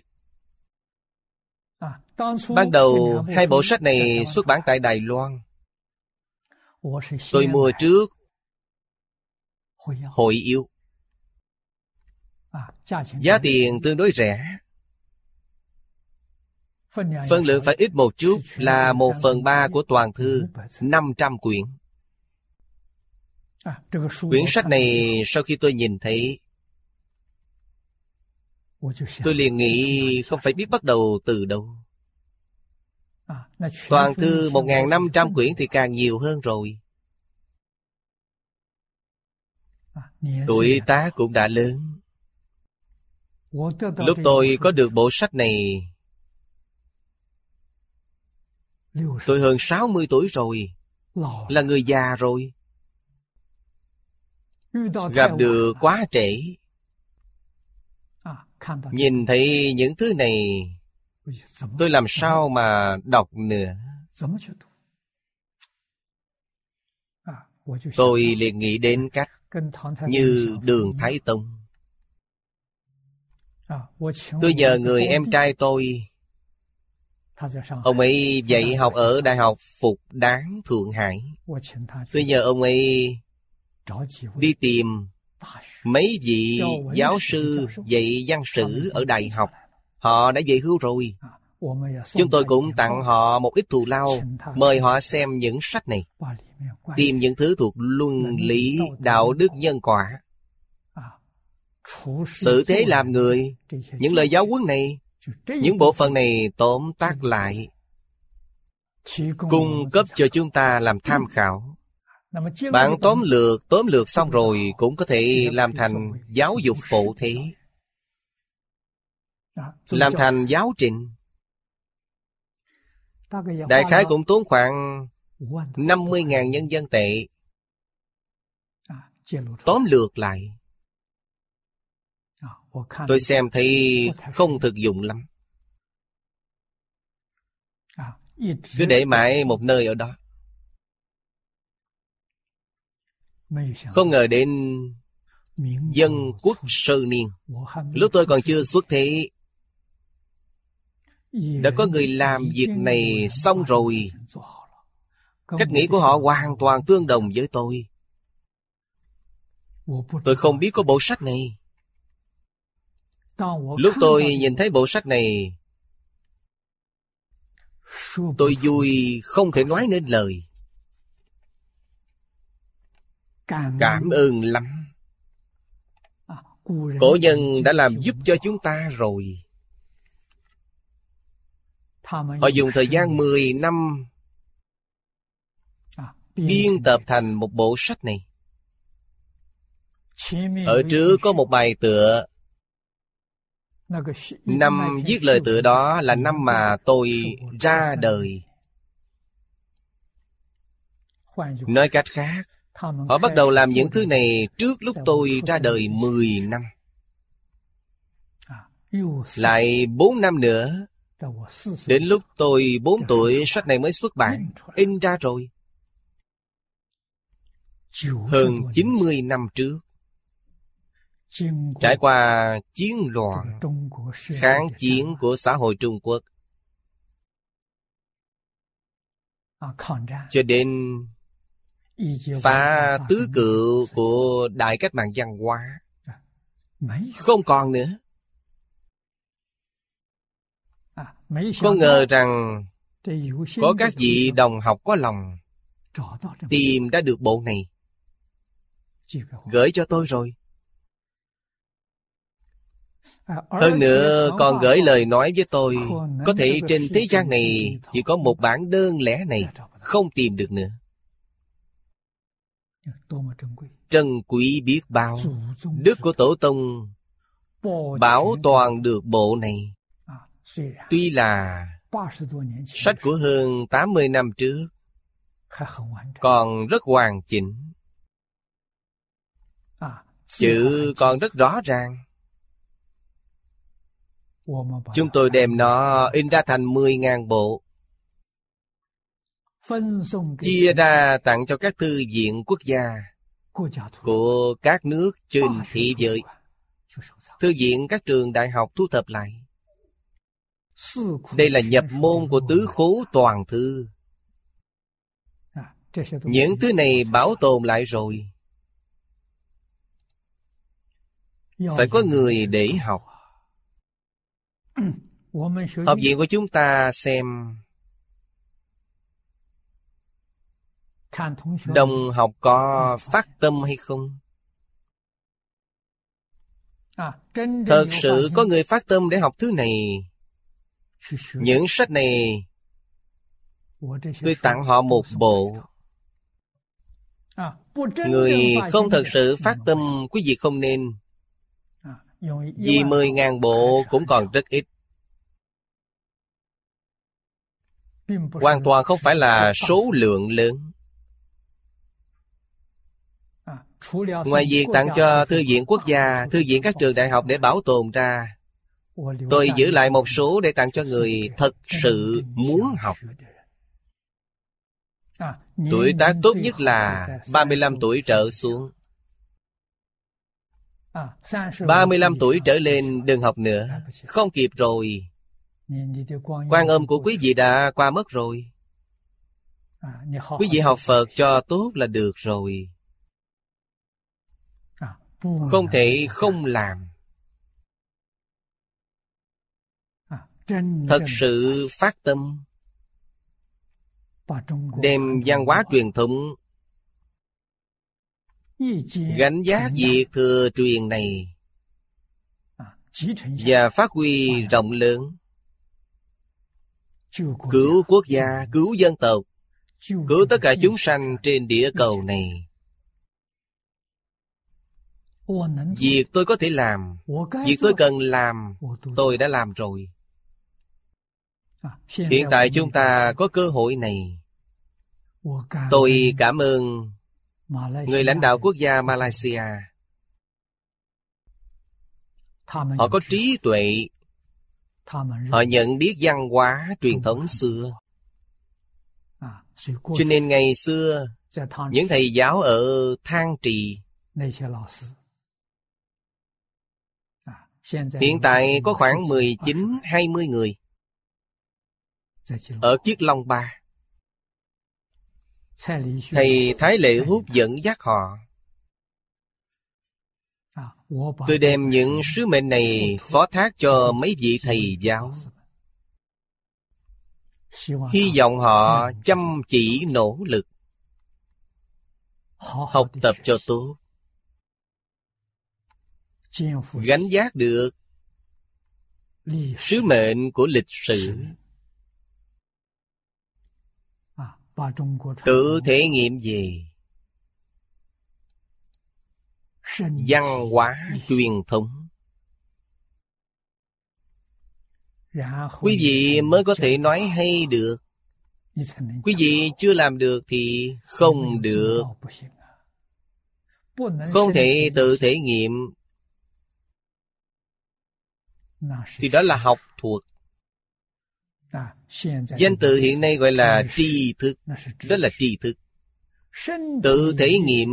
Ban đầu hai bộ sách này xuất bản tại Đài Loan. Tôi mua trước. Hội yêu Giá tiền tương đối rẻ. Phân lượng phải ít một chút Là một phần ba của toàn thư 500 quyển. Quyển sách này sau khi tôi nhìn thấy Tôi liền nghĩ không phải biết bắt đầu từ đâu. Toàn thư 1.500 quyển thì càng nhiều hơn rồi. Tuổi tá cũng đã lớn Lúc tôi có được. bộ sách này Tôi hơn 60 tuổi rồi Là người già rồi. Gặp được quá trễ. Nhìn thấy những thứ này Tôi làm sao mà đọc nữa? Tôi. Liền nghĩ đến cách Như đường Thái Tông Tôi nhờ người em trai tôi. Ông ấy dạy học ở Đại học Phục Đáng Thượng Hải. Tôi nhờ ông ấy đi tìm mấy vị giáo sư dạy văn sử ở đại học Họ đã về hưu rồi. Chúng tôi cũng tặng họ một ít thù lao Mời họ xem những sách này Tìm những thứ thuộc luân lý, đạo đức nhân quả Sự thế làm người Những lời giáo huấn này Những bộ phận này tóm tắt lại. Cung cấp cho chúng ta làm tham khảo. Bạn tóm lược, tóm lược xong rồi Cũng có thể làm thành giáo dục phổ thế Làm thành giáo trình. Đại khái cũng tốn khoảng 50.000 nhân dân tệ. Tóm lược lại Tôi xem thấy không thực dụng lắm. Cứ để mãi một nơi ở đó. Không ngờ đến Dân quốc sơ niên. Lúc tôi còn chưa xuất thế Đã có người làm việc này xong rồi. Cách nghĩ của họ hoàn toàn tương đồng với tôi. Tôi không biết có bộ sách này Lúc tôi nhìn thấy bộ sách này Tôi vui không thể nói nên lời. Cảm ơn. Lắm. Cổ nhân đã làm giúp cho chúng ta rồi. Họ dùng thời gian 10 năm Biên tập thành một bộ sách này. Ở trước có một bài tựa Năm viết lời tựa đó là năm mà tôi ra đời. Nói cách khác, Họ bắt đầu làm những thứ này trước lúc tôi ra đời 10 năm. Lại 4 năm nữa, Đến lúc tôi 4 tuổi, sách này mới xuất bản, In ra rồi. Hơn 90 năm trước Trải qua chiến loạn Kháng chiến của xã hội Trung Quốc. Cho đến phá tứ cự của đại cách mạng văn hóa. Không còn nữa. Không ngờ rằng Có các vị đồng học có lòng Tìm ra được bộ này. Gửi cho tôi rồi hơn nữa còn gửi lời nói với tôi. Có thể trên thế gian này Chỉ có một bản đơn lẻ này Không tìm được nữa. Trân quý. Biết bao. Đức của Tổ Tông Bảo toàn được bộ này. Tuy là Sách của hơn 80 năm trước Còn rất hoàn chỉnh. Chữ còn rất rõ ràng Chúng tôi đem nó in ra thành 10.000 bộ. Chia ra tặng cho các thư viện quốc gia Của các nước trên thế giới. Thư viện các trường đại học thu thập lại. Đây là nhập môn của tứ khố toàn thư. Những thứ này bảo tồn lại rồi. Phải có người để học Học viện của chúng ta xem Đồng học có phát tâm hay không? Thật sự có người phát tâm để học thứ này. Những sách này Tôi tặng họ một bộ. Người không thật sự phát tâm Quý vị không nên vì mười ngàn bộ cũng còn rất ít. Hoàn toàn không phải là số lượng lớn. Ngoài việc tặng cho Thư viện quốc gia Thư viện các trường đại học để bảo tồn ra. Tôi giữ lại một số để tặng cho người thật sự muốn học. Tuổi tác tốt nhất là 35 tuổi trở xuống 35 tuổi trở lên đừng học nữa. Không kịp rồi. Quan âm của quý vị đã qua mất rồi. Quý vị học Phật cho tốt là được rồi. Không thể không làm. Thật sự phát tâm. Đem văn hóa truyền thống Gánh giác việc thừa truyền này Và phát huy rộng lớn. Cứu quốc gia, cứu dân tộc Cứu tất cả chúng sanh trên địa cầu này. Việc tôi có thể làm Việc tôi cần làm Tôi đã làm rồi. Hiện tại chúng ta có cơ hội này. Tôi cảm ơn Người lãnh đạo quốc gia Malaysia. Họ có trí tuệ. Họ nhận biết văn hóa truyền thống xưa. Cho nên ngày xưa Những thầy giáo ở Thang Trì Hiện tại có khoảng 19-20 người Ở Kiết Long Ba Thầy Thái Lệ Hút dẫn dắt họ. Tôi đem những sứ mệnh này phó thác cho mấy vị thầy giáo. Hy vọng họ chăm chỉ nỗ lực. Học tập cho tốt. Gánh giác được Sứ mệnh của lịch sử Tự thể nghiệm về văn hóa truyền thống. Quý vị mới có thể nói hay được. Quý vị chưa làm được thì không được. không thể tự thể nghiệm. Thì đó là học thuộc danh từ hiện nay gọi là tri thức đó là tri thức tự thể nghiệm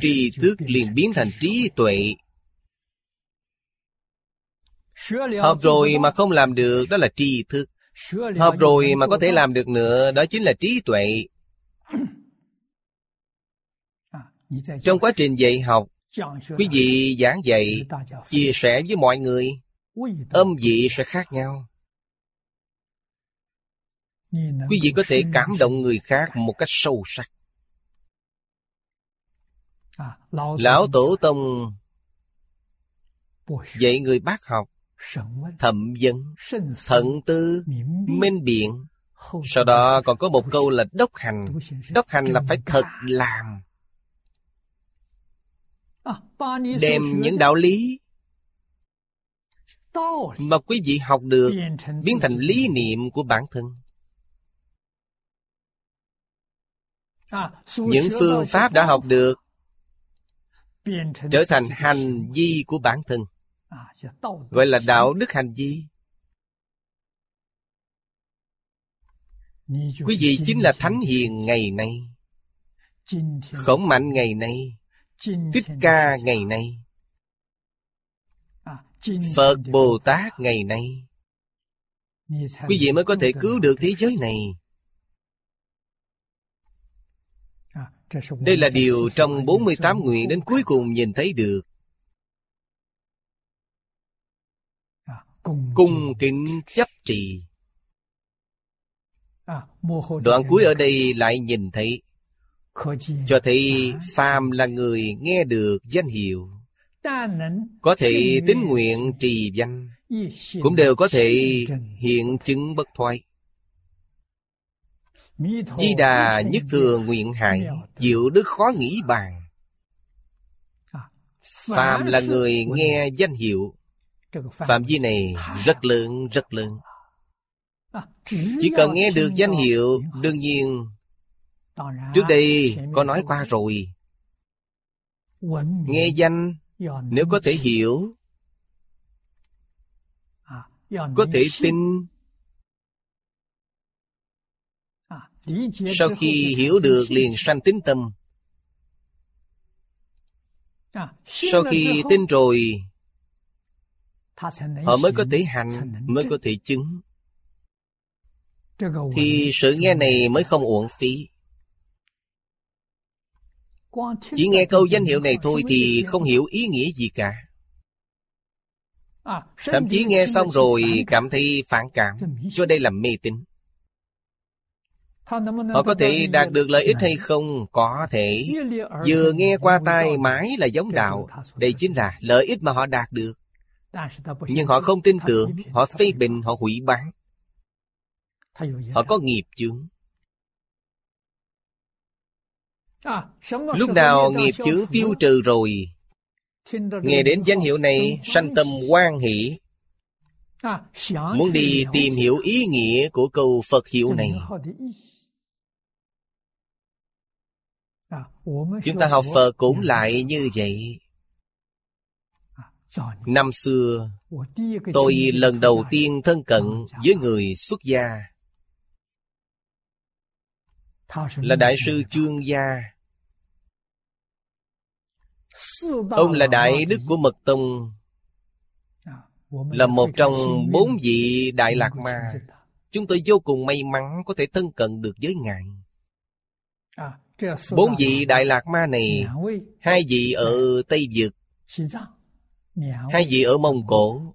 tri thức liền biến thành trí tuệ。học rồi mà không làm được đó là tri thức。học rồi mà có thể làm được nữa đó chính là trí tuệ。trong quá trình dạy học quý vị giảng dạy chia sẻ với mọi người âm vị sẽ khác nhau quý vị có thể cảm động người khác một cách sâu sắc. Lão tổ tông dạy người bác học thậm vấn thận tư minh biện. sau đó còn có một câu là đốc hành. đốc hành là phải thật làm. Đem những đạo lý mà quý vị học được biến thành lý niệm của bản thân những phương pháp đã học được trở thành hành vi của bản thân. Gọi là đạo đức hành vi. Quý vị chính là thánh hiền ngày nay. Khổng mạnh ngày nay. Thích ca ngày nay. Phật bồ tát ngày nay. Quý vị mới có thể cứu được thế giới này Đây là điều trong 48 nguyện đến cuối cùng nhìn thấy được. Cung kính chấp trì. Đoạn cuối ở đây lại nhìn thấy cho thấy phàm là người nghe được danh hiệu có thể tín nguyện trì danh cũng đều có thể hiện chứng bất thoái Di đà nhất thừa nguyện hại Diệu đức khó nghĩ bàn. Phạm là người nghe danh hiệu. Phạm vi này rất lớn rất lớn. Chỉ cần nghe được danh hiệu, Đương nhiên, Trước đây có nói qua rồi. Nghe danh, Nếu có thể hiểu, Có thể tin Sau khi hiểu được liền sanh tính tâm. Sau khi tin rồi, Họ mới có thể hành, Mới có thể chứng. Thì sự nghe này mới không uổng phí. Chỉ nghe câu danh hiệu này thôi Thì không hiểu ý nghĩa gì cả. Thậm chí nghe xong rồi cảm thấy phản cảm. Cho đây là mê tín. Họ có thể đạt được lợi ích hay không? Có thể. Vừa nghe qua tai mãi là giống đạo Đây chính là lợi ích mà họ đạt được. Nhưng họ không tin tưởng Họ phê bình, họ hủy bán. Họ có nghiệp chướng. Lúc nào nghiệp chướng tiêu trừ rồi Nghe đến danh hiệu này Sanh tâm quan hỷ. Muốn đi tìm hiểu ý nghĩa của câu Phật hiệu này Chúng ta học Phật cũng lại như vậy. Năm xưa Tôi lần đầu tiên thân cận với người xuất gia. Là Đại sư Trương Gia. Ông là Đại Đức của Mật Tông. Là một trong bốn vị Đại Lạc Ma. Chúng tôi vô cùng may mắn có thể thân cận được với Ngài Bốn vị Đại Lạc Ma này Hai vị ở Tây Việt Hai vị ở Mông Cổ.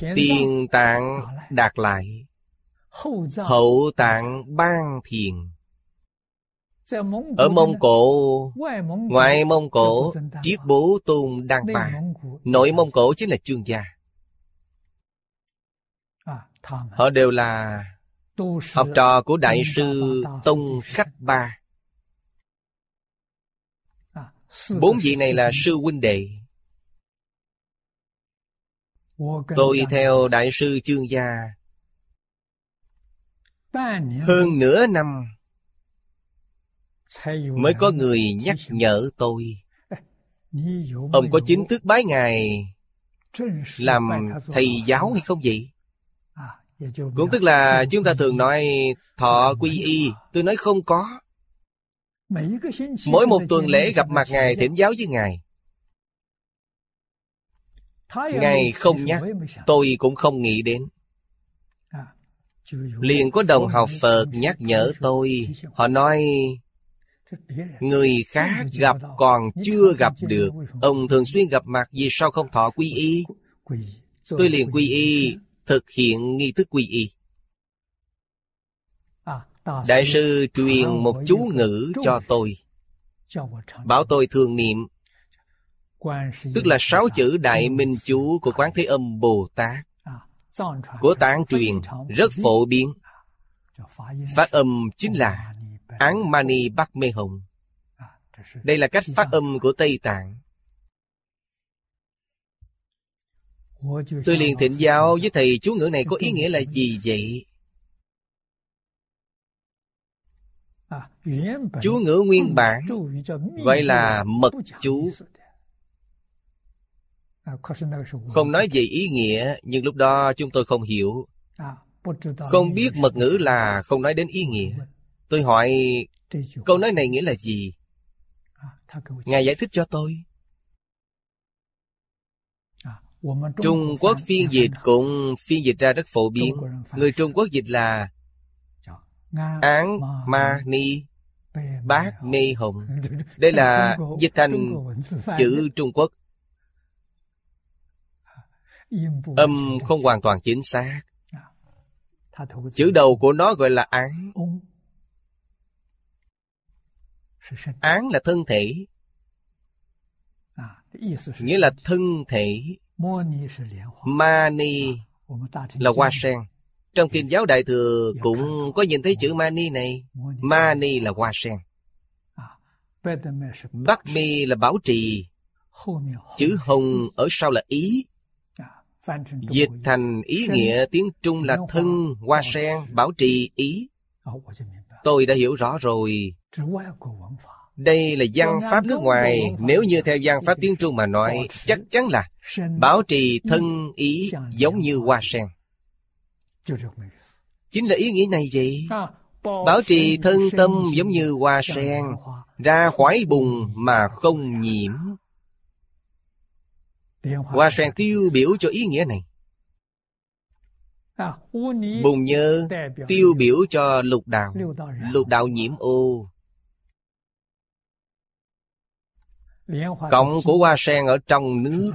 Tiền tạng đạt lại. Hậu tạng ban thiền. Ở Mông Cổ Ngoại Mông Cổ Triết bố tôn đăng bà. Nội Mông Cổ chính là chương gia. Họ đều là Học trò của Đại sư Tông khắc Ba. Bốn vị này là sư huynh đệ. Tôi theo Đại sư Chương Gia. Hơn nửa năm Mới có người nhắc nhở tôi. Ông có chính thức bái Ngài Làm thầy giáo hay không vậy? Cũng tức là chúng ta thường nói Thọ quy y. Tôi nói không có. Mỗi một tuần lễ gặp mặt Ngài thỉnh giáo với Ngài. Ngài không nhắc Tôi cũng không nghĩ đến. Liền có đồng học Phật nhắc nhở tôi. Họ nói Người khác gặp còn chưa gặp được. Ông thường xuyên gặp mặt Vì sao không thọ quy y? Tôi liền quy y Thực hiện nghi thức quy y. Đại sư truyền một chú ngữ cho tôi. Bảo tôi thường niệm Tức là sáu chữ Đại Minh Chú của Quán Thế Âm Bồ Tát. Của tạng truyền rất phổ biến. Phát âm chính là Án Mani Bắc Mê Hồng. Đây là cách phát âm của Tây Tạng Tôi liền thỉnh giáo với thầy chú ngữ này có ý nghĩa là gì vậy? Chú ngữ nguyên bản gọi là mật chú. Không nói về ý nghĩa, nhưng lúc đó chúng tôi không hiểu. Không biết mật ngữ là không nói đến ý nghĩa. Tôi hỏi câu nói này nghĩa là gì? Ngài giải thích cho tôi. Trung Quốc phiên dịch cũng phiên dịch ra rất phổ biến. Người Trung Quốc dịch là Án Ma Ni Bát Mê Hồng. Đây là dịch thành chữ Trung Quốc. Âm không hoàn toàn chính xác. Chữ đầu của nó gọi là án. Án là thân thể. Nghĩa là thân thể Mani là hoa sen. Trong kinh giáo đại thừa cũng có nhìn thấy chữ mani này. Mani là hoa sen. Bắc mi là bảo trì. Chữ hồng ở sau là ý. Dịch thành ý nghĩa tiếng Trung là thân, hoa sen, bảo trì, ý. Tôi đã hiểu rõ rồi. Đây là văn pháp nước ngoài. Nếu như theo văn pháp tiếng Trung mà nói Chắc chắn là Bảo trì thân ý giống như hoa sen. Chính là ý nghĩa này vậy? Bảo trì thân tâm giống như hoa sen Ra khỏi bùn mà không nhiễm. Hoa sen tiêu biểu cho ý nghĩa này. Bùn nhơ tiêu biểu cho lục đạo. Lục đạo nhiễm ô Cộng của hoa sen ở trong nước.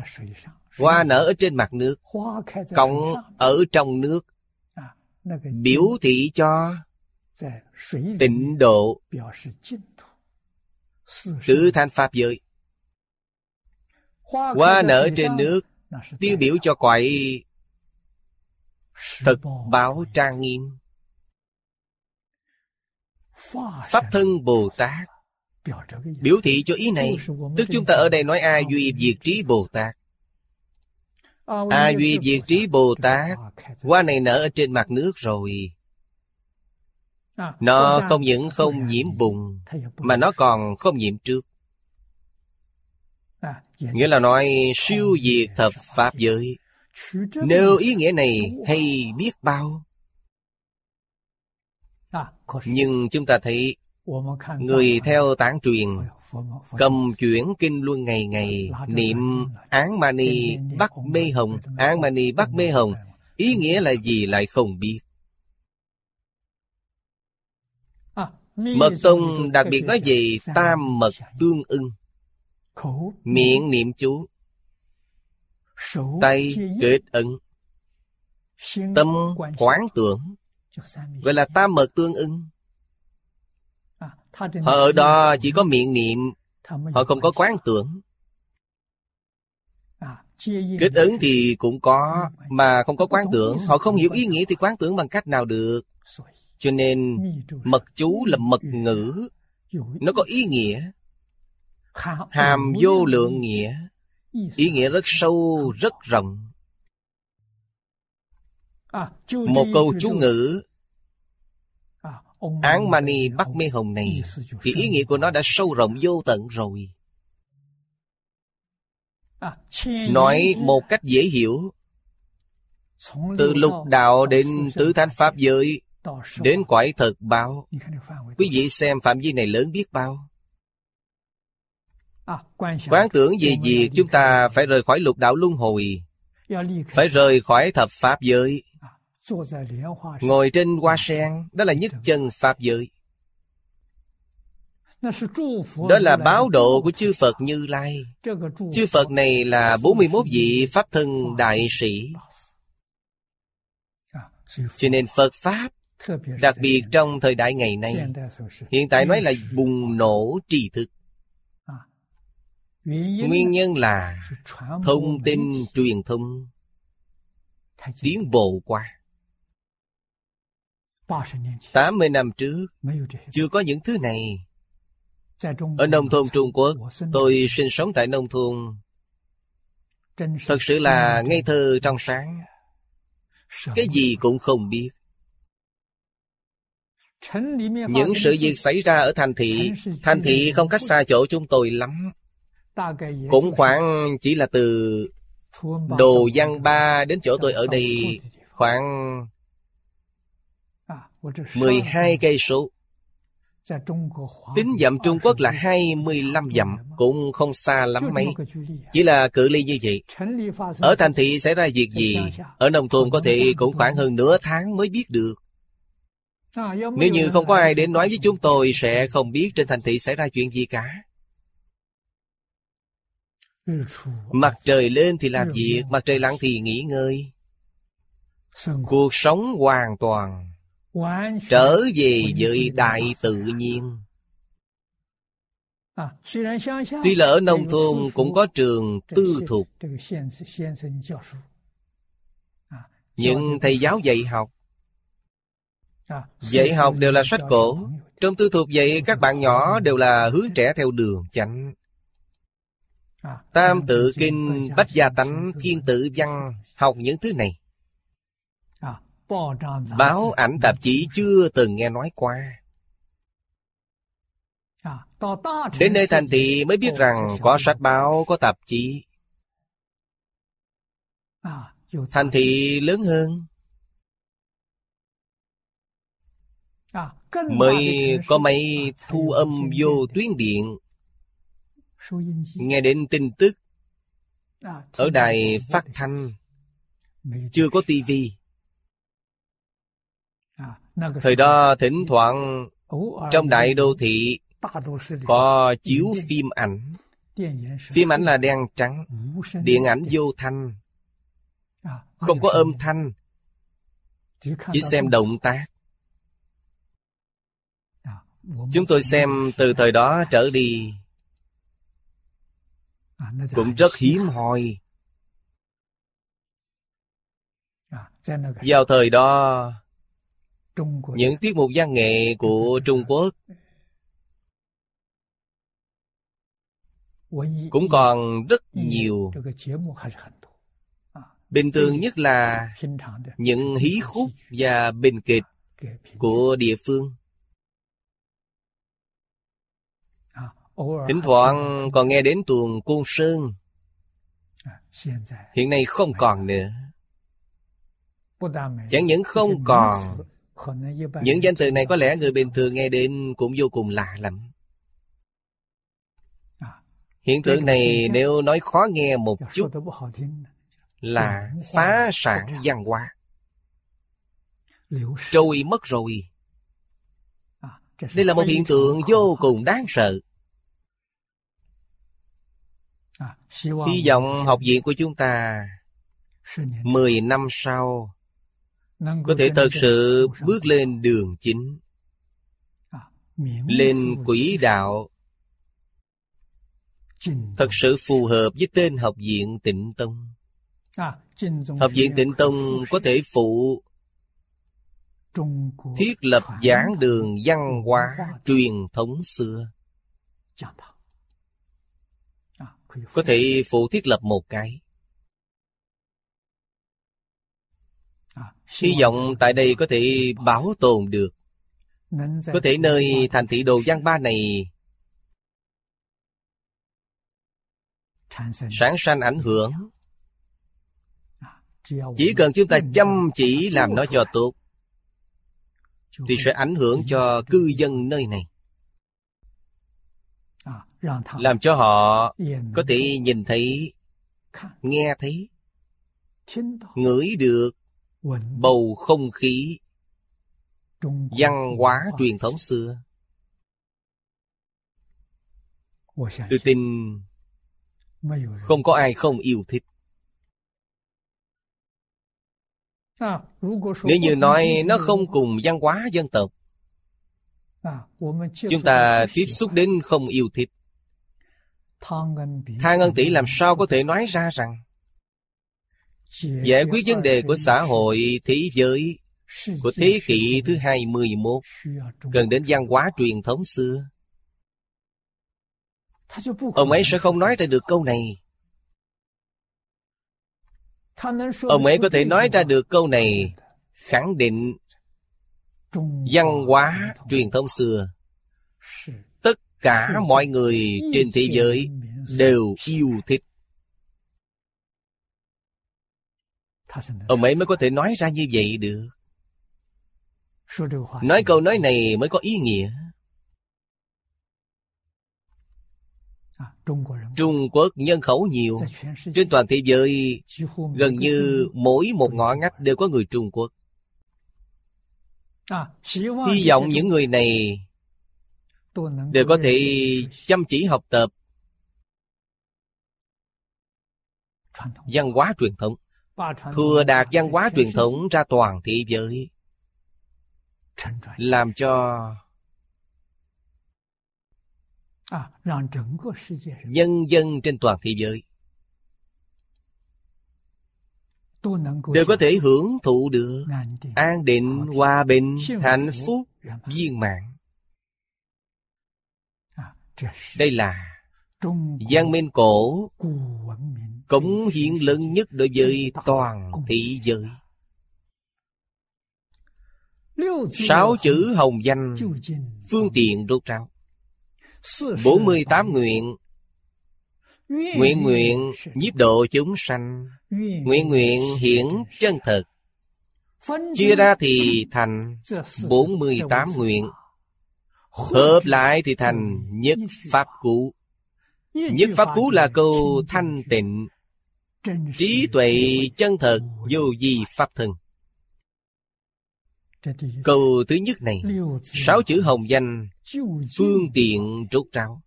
Hoa nở ở trên mặt nước. Cộng ở trong nước. Biểu thị cho tịnh độ. Tứ thanh Pháp giới. Hoa nở trên nước. Tiêu biểu cho quậy Thực báo trang nghiêm. Pháp thân Bồ Tát Biểu thị cho ý này Tức chúng ta ở đây nói A Duy Diệt Trí Bồ Tát A Duy Diệt Trí Bồ Tát Hoa này nở ở trên mặt nước rồi. Nó không những không nhiễm bùn Mà nó còn không nhiễm trước. Nghĩa là nói siêu diệt thập Pháp giới. Nếu ý nghĩa này hay biết bao. Nhưng chúng ta thấy Người theo tán truyền, Cầm chuyển kinh luân ngày ngày, Niệm án mani bắt mê hồng, Án mani bắt mê hồng, Ý nghĩa là gì lại không biết. Mật Tông đặc biệt nói về tam mật tương ưng. Miệng niệm chú, Tay kết ấn, Tâm quán tưởng. Gọi là tam mật tương ưng. Họ ở đó chỉ có miệng niệm. Họ không có quán tưởng. Kết ứng thì cũng có Mà không có quán tưởng. Họ không hiểu ý nghĩa thì quán tưởng bằng cách nào được. Cho nên Mật chú là mật ngữ. Nó có ý nghĩa. Hàm vô lượng nghĩa. Ý nghĩa rất sâu, rất rộng. Một câu chú ngữ Án Mani Bắc Mê Hồng này Thì ý nghĩa của nó đã sâu rộng vô tận rồi. Nói một cách dễ hiểu Từ lục đạo đến tứ thánh Pháp giới Đến quải thật báo. Quý vị xem phạm vi này lớn biết bao. Quán tưởng về việc chúng ta phải rời khỏi lục đạo luân hồi Phải rời khỏi thập Pháp giới Ngồi trên hoa sen Đó là nhất chân Pháp giới. Đó là báo độ của chư Phật Như Lai. Chư Phật này là 41 vị Pháp thân đại sĩ. Cho nên Phật Pháp Đặc biệt trong thời đại ngày nay Hiện tại nói là bùng nổ tri thức. Nguyên nhân là thông tin truyền thông tiến bộ qua 80 năm trước Chưa có những thứ này. Ở nông thôn Trung Quốc Tôi sinh sống tại nông thôn. Thật sự là ngây thơ trong sáng. Cái gì cũng không biết. Những sự việc xảy ra ở thành thị Thành thị không cách xa chỗ chúng tôi lắm. Cũng khoảng chỉ là từ Đồ Văn Ba đến chỗ tôi ở đây Khoảng 12 cây số. Tính dặm Trung Quốc là 25 dặm, cũng không xa lắm mấy. Chỉ là cự ly như vậy. Ở thành thị xảy ra việc gì, ở nông thôn có thể cũng khoảng hơn nửa tháng mới biết được. Nếu như không có ai đến nói với chúng tôi sẽ không biết trên thành thị xảy ra chuyện gì cả. Mặt trời lên thì làm việc, mặt trời lặn thì nghỉ ngơi. Cuộc sống hoàn toàn trở về với đại tự nhiên. Tuy là ở nông thôn cũng có trường tư thục nhưng thầy giáo dạy học. Dạy học đều là sách cổ. Trong tư thục dạy các bạn nhỏ đều là hướng trẻ theo đường chánh. Tam tự kinh bách gia tánh thiên tự văn học những thứ này Báo ảnh tạp chí chưa từng nghe nói qua. Đến nơi thành thị mới biết rằng có sách báo, có tạp chí. Thành thị lớn hơn. Mới có máy thu âm vô tuyến điện. Nghe đến tin tức Ở đài phát thanh Chưa có tivi Thời đó thỉnh thoảng, Trong đại đô thị, Có chiếu phim ảnh. Phim ảnh là đen trắng, Điện ảnh vô thanh. Không có âm thanh, Chỉ xem động tác. Chúng tôi xem từ thời đó trở đi. Cũng rất hiếm hoi. Vào thời đó những tiết mục văn nghệ của Trung Quốc. Cũng còn rất nhiều. Bình thường nhất là những hí khúc và bình kịch của địa phương. Thỉnh thoảng còn nghe đến tuồng Côn Sơn. Hiện nay không còn nữa. Chẳng những không còn, những danh từ này có lẽ người bình thường nghe đến cũng vô cùng lạ lắm. Hiện tượng này nếu nói khó nghe một chút là phá sản văn hóa. Trôi mất rồi. Đây là một hiện tượng vô cùng đáng sợ. Hy vọng học viện của chúng ta 10 năm sau có thể thật sự bước lên đường chính. Lên quỹ đạo. Thật sự phù hợp với tên học viện tịnh tông. Học viện tịnh tông có thể phụ thiết lập giảng đường văn hóa truyền thống xưa. Có thể phụ thiết lập một cái hy vọng tại đây có thể bảo tồn được. Có thể nơi thành thị đồ văn ba này sản sanh ảnh hưởng. Chỉ cần chúng ta chăm chỉ làm nó cho tốt, thì sẽ ảnh hưởng cho cư dân nơi này. Làm cho họ có thể nhìn thấy, nghe thấy, ngửi được bầu không khí văn hóa truyền thống xưa. Tôi tin không có ai không yêu thích. Nếu như nói nó không cùng văn hóa dân tộc chúng ta tiếp xúc đến không yêu thích。Thang Ngân Tỷ làm sao có thể nói ra rằng Giải quyết vấn đề của xã hội thế giới Của thế kỷ thứ 21 Cần đến văn hóa truyền thống xưa. Ông ấy sẽ không nói ra được câu này. Ông ấy có thể nói ra được câu này Khẳng định Văn hóa truyền thống xưa. Tất cả mọi người trên thế giới Đều yêu thích Ông ấy mới có thể nói ra như vậy được. Nói câu nói này mới có ý nghĩa. Trung Quốc nhân khẩu nhiều. Trên toàn thế giới, Gần như mỗi một ngõ ngách đều có người Trung Quốc. Hy vọng những người này Đều có thể chăm chỉ học tập Văn hóa truyền thống. Thừa đạt văn hóa truyền thống ra toàn thế giới. Làm cho nhân dân trên toàn thế giới đều có thể hưởng thụ được an định hòa bình, hạnh phúc, viên mãn. Đây là văn minh cổ cống hiến lớn nhất đối với toàn thế giới. Sáu chữ hồng danh, phương tiện rốt ráo. 48 nguyện. Nguyện nguyện nhiếp độ chúng sanh. Nguyện nguyện hiển chân thật. Chia ra thì thành 48 nguyện. Hợp lại thì thành nhất pháp cú. Nhất pháp cú là câu thanh tịnh. Trí tuệ chân thật vô di pháp thân. Câu thứ nhất này Sáu chữ hồng danh Phương tiện rốt ráo.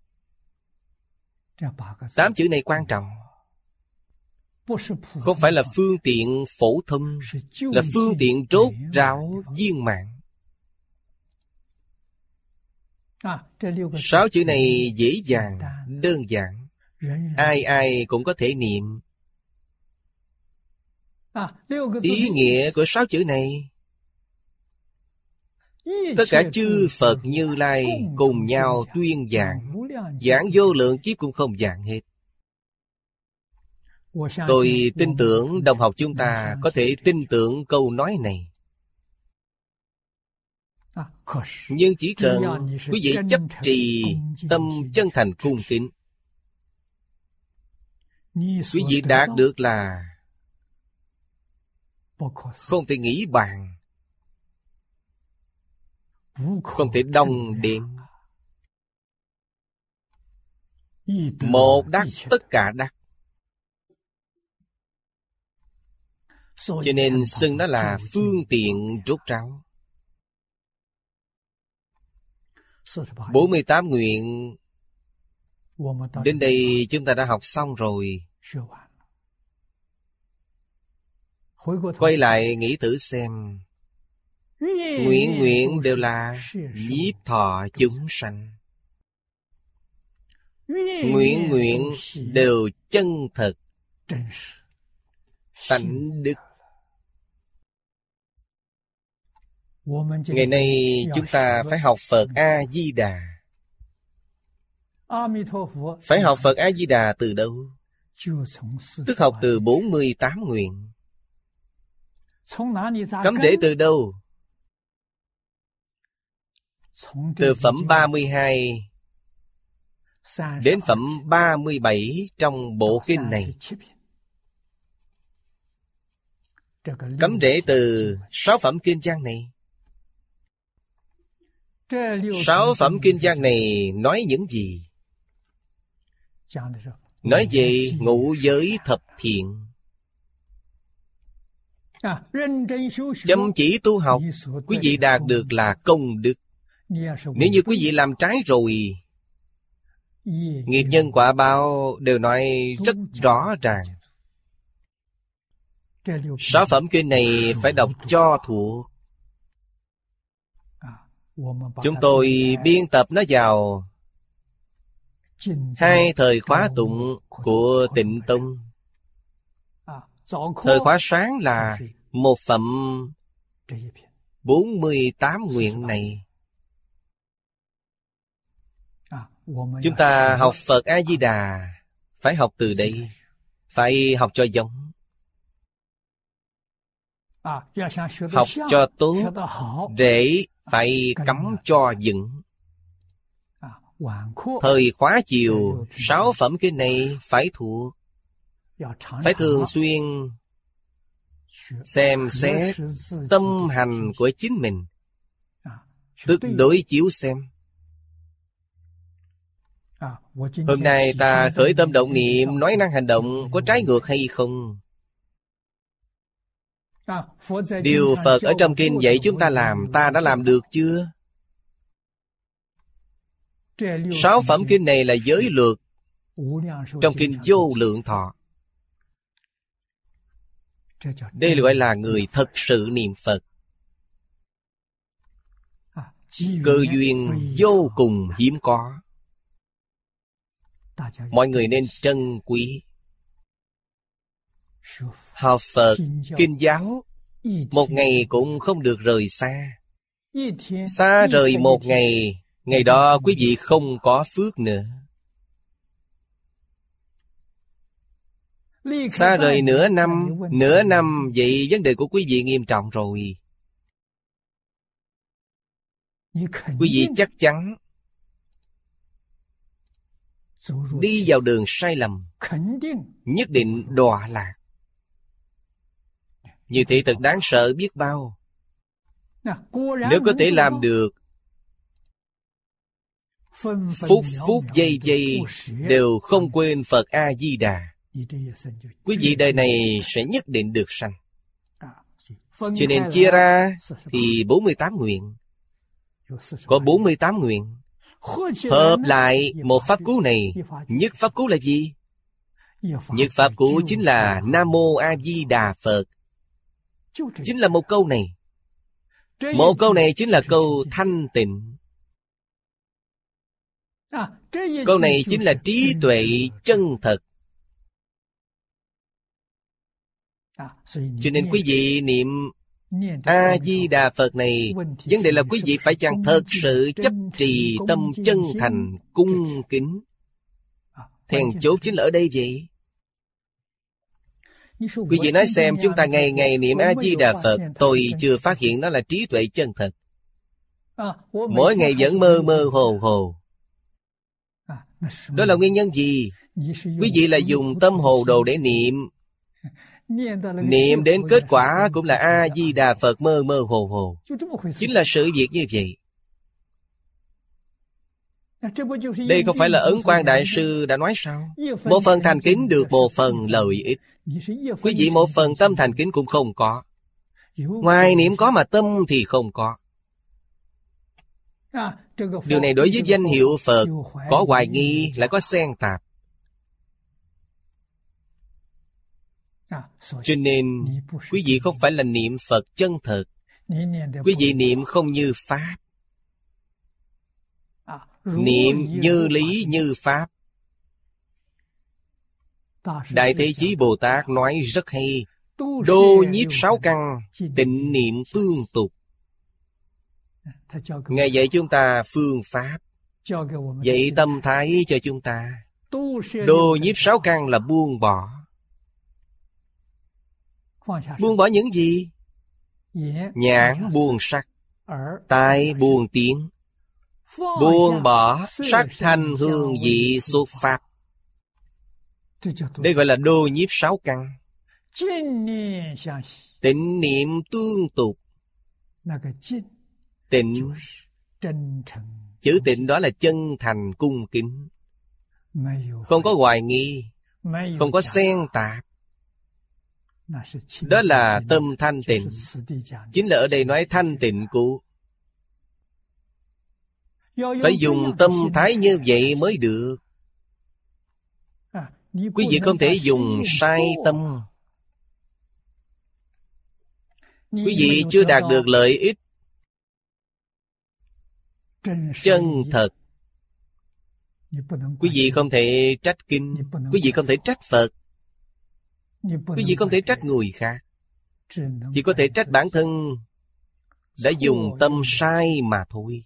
Tám chữ này quan trọng. Không phải là phương tiện phổ thông Là phương tiện rốt ráo viên mạng Sáu chữ này dễ dàng, đơn giản. Ai ai cũng có thể niệm Ý nghĩa của sáu chữ này? Tất cả chư Phật Như Lai cùng nhau tuyên giảng. Giảng vô lượng kiếp cũng không giảng hết. Tôi tin tưởng đồng học chúng ta có thể tin tưởng câu nói này. Nhưng chỉ cần quý vị chấp trì tâm chân thành cung kính Quý vị đạt được là không thể nghĩ bàn. Không thể đồng điểm Một đắc tất cả đắc. Cho nên xưng đó là phương tiện rút ráo. 48 nguyện. Đến đây chúng ta đã học xong rồi. Quay lại nghĩ thử xem. Nguyện nguyện đều là nhiếp thọ chúng sanh. Nguyện nguyện đều chân thật Tánh đức. Ngày nay chúng ta phải học Phật A-di-đà. Phải học Phật A-di-đà từ đâu? Tức học từ 48 nguyện Cấm rễ từ đâu? Từ phẩm 32 Đến phẩm 37 trong bộ kinh này. Cấm rễ từ sáu phẩm kinh trang này. Sáu phẩm kinh trang này nói những gì? Nói về ngũ giới thập thiện Chăm chỉ tu học, Quý vị đạt được là công đức. Nếu như quý vị làm trái rồi, Nghiệp nhân quả báo đều nói rất rõ ràng. Sáu phẩm kinh này phải đọc cho thuộc. Chúng tôi biên tập nó vào Hai thời khóa tụng của tịnh tông. Thời khóa sáng là một phẩm 48 nguyện này. Chúng ta học Phật A-di-đà. Phải học từ đây. Phải học cho giống. Học cho tốt. Để phải cắm cho vững Thời khóa chiều, Sáu phẩm kinh này phải thuộc phải thường xuyên Xem xét Tâm hành của chính mình. Tức đối chiếu xem. Hôm nay ta khởi tâm động niệm Nói năng hành động Có trái ngược hay không? Điều Phật ở trong kinh dạy chúng ta làm Ta đã làm được chưa? Sáu phẩm kinh này là giới luật Trong kinh vô lượng thọ Đây gọi là người thật sự niệm Phật. Cơ duyên vô cùng hiếm có. Mọi người nên trân quý. Học Phật, Kinh giáo Một ngày cũng không được rời xa. Xa rời một ngày Ngày đó quý vị không có phước nữa Xa rời nửa năm Nửa năm vậy vấn đề của quý vị nghiêm trọng rồi. Quý vị chắc chắn Đi vào đường sai lầm Nhất định đọa lạc. Như thế thật đáng sợ biết bao. Nếu có thể làm được Phút phút giây giây Đều không quên Phật A-di-đà Quý vị đời này sẽ nhất định được sanh. Cho nên chia ra Thì 48 nguyện. Có 48 nguyện. Hợp lại một pháp cú này Nhất pháp cú là gì? Nhất pháp cú chính là Nam Mô A Di Đà Phật. Chính là một câu này. Một câu này chính là câu thanh tịnh. Câu này chính là trí tuệ chân thật Cho nên quý vị niệm A-di-đà Phật này Vấn đề là quý vị phải chăng thật sự chấp trì tâm chân thành cung kính. Thèn chốt chính là ở đây vậy? Quý vị nói xem chúng ta ngày ngày niệm A-di-đà Phật Tôi chưa phát hiện nó là trí tuệ chân thật. Mỗi ngày vẫn mơ mơ hồ hồ. Đó là nguyên nhân gì? Quý vị là dùng tâm hồ đồ để niệm Niệm đến kết quả cũng là A-di-đà Phật mơ mơ hồ hồ. Chính là sự việc như vậy. Đây không phải là Ấn quan Đại Sư đã nói sao? Một phần thành kính được một phần lợi ích. Quý vị một phần tâm thành kính cũng không có. Ngoài niệm có mà tâm thì không có. Điều này đối với danh hiệu Phật Có hoài nghi lại có xen tạp. Cho nên quý vị không phải là niệm Phật chân thật Quý vị niệm không như Pháp. Niệm như lý như Pháp. Đại Thế Chí Bồ Tát nói rất hay. Đô nhiếp sáu căn Tịnh niệm tương tục. Ngài dạy chúng ta phương pháp. Dạy tâm thái cho chúng ta. Đô nhiếp sáu căn là buông bỏ Buông bỏ những gì? Nhãn buông sắc. Tai buông tiếng. Buông bỏ sắc thanh hương vị xuất pháp Đây gọi là đô nhiếp sáu căn. Tịnh niệm tương tục. Tịnh Chữ tịnh đó là chân thành cung kính. Không có hoài nghi. Không có xen tạp đó là tâm thanh tịnh。chính là ở đây nói thanh tịnh của phải dùng tâm thái như vậy mới được. Quý vị không thể dùng sai tâm. Quý vị chưa đạt được lợi ích chân thật. Quý vị không thể trách kinh. Quý vị không thể trách phật quý vị không thể trách người khác. Chỉ có thể trách bản thân đã dùng tâm sai mà thôi.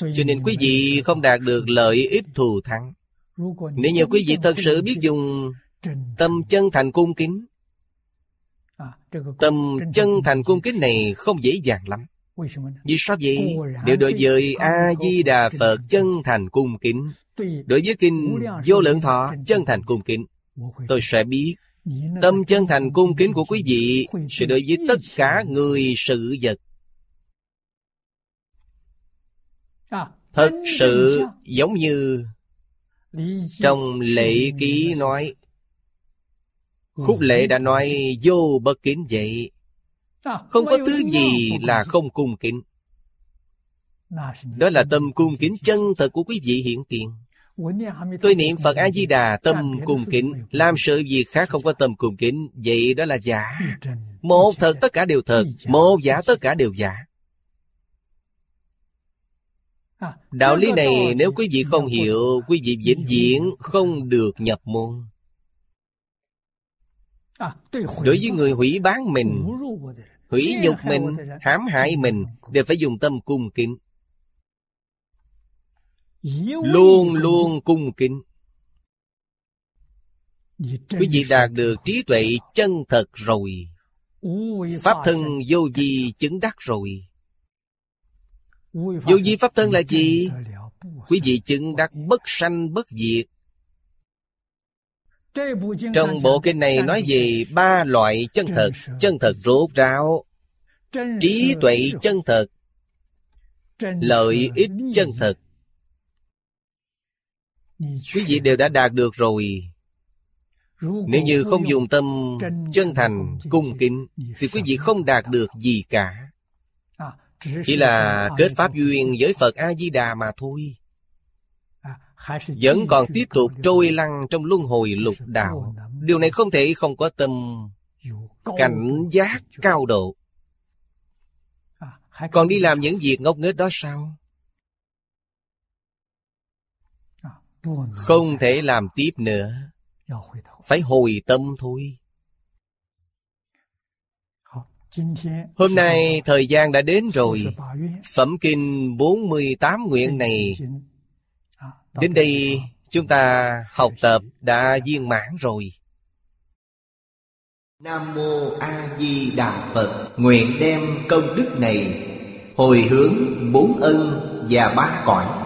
Cho nên quý vị không đạt được lợi ích thù thắng. Nếu như quý vị thật sự biết dùng tâm chân thành cung kính tâm chân thành cung kính này không dễ dàng lắm. Vì sao vậy? Nếu đối với a di đà phật chân thành cung kính. Đối với kinh vô lượng thọ chân thành cung kính tôi sẽ biết. Tâm chân thành cung kính của quý vị Sẽ đối với tất cả người sự vật. Thật sự giống như Trong lễ ký nói. Khúc lễ đã nói vô bất kính vậy. Không có thứ gì là không cung kính. Đó là tâm cung kính chân thật của quý vị hiện tiền. Tôi niệm Phật A-di-đà tâm cung kính. Làm sự việc khác không có tâm cung kính. Vậy đó là giả. Một thật tất cả đều thật. Một giả tất cả đều giả. Đạo lý này nếu quý vị không hiểu Quý vị vĩnh viễn không được nhập môn. Đối với người hủy bán mình Hủy nhục mình hãm hại mình Đều phải dùng tâm cung kính luôn luôn cung kính. Quý vị đạt được trí tuệ chân thật rồi. Pháp thân vô vi chứng đắc rồi. Vô vi pháp thân là gì? quý vị chứng đắc bất sanh bất diệt. Trong bộ kinh này nói về ba loại chân thật. Chân thật rốt ráo. Trí tuệ chân thật. Lợi ích chân thật Quý vị đều đã đạt được rồi. Nếu như không dùng tâm chân thành, cung kính Thì quý vị không đạt được gì cả. Chỉ là kết pháp duyên với Phật A-di-đà mà thôi. Vẫn còn tiếp tục trôi lăn trong luân hồi lục đạo. Điều này không thể không có tâm cảnh giác cao độ. Còn đi làm những việc ngốc nghếch đó sao? Không thể làm tiếp nữa. Phải hồi tâm thôi. Hôm nay thời gian đã đến rồi. Phẩm kinh 48 nguyện này. Đến đây chúng ta học tập đã viên mãn rồi. Nam Mô A Di Đà Phật. Nguyện đem công đức này Hồi hướng bốn ân và ba cõi.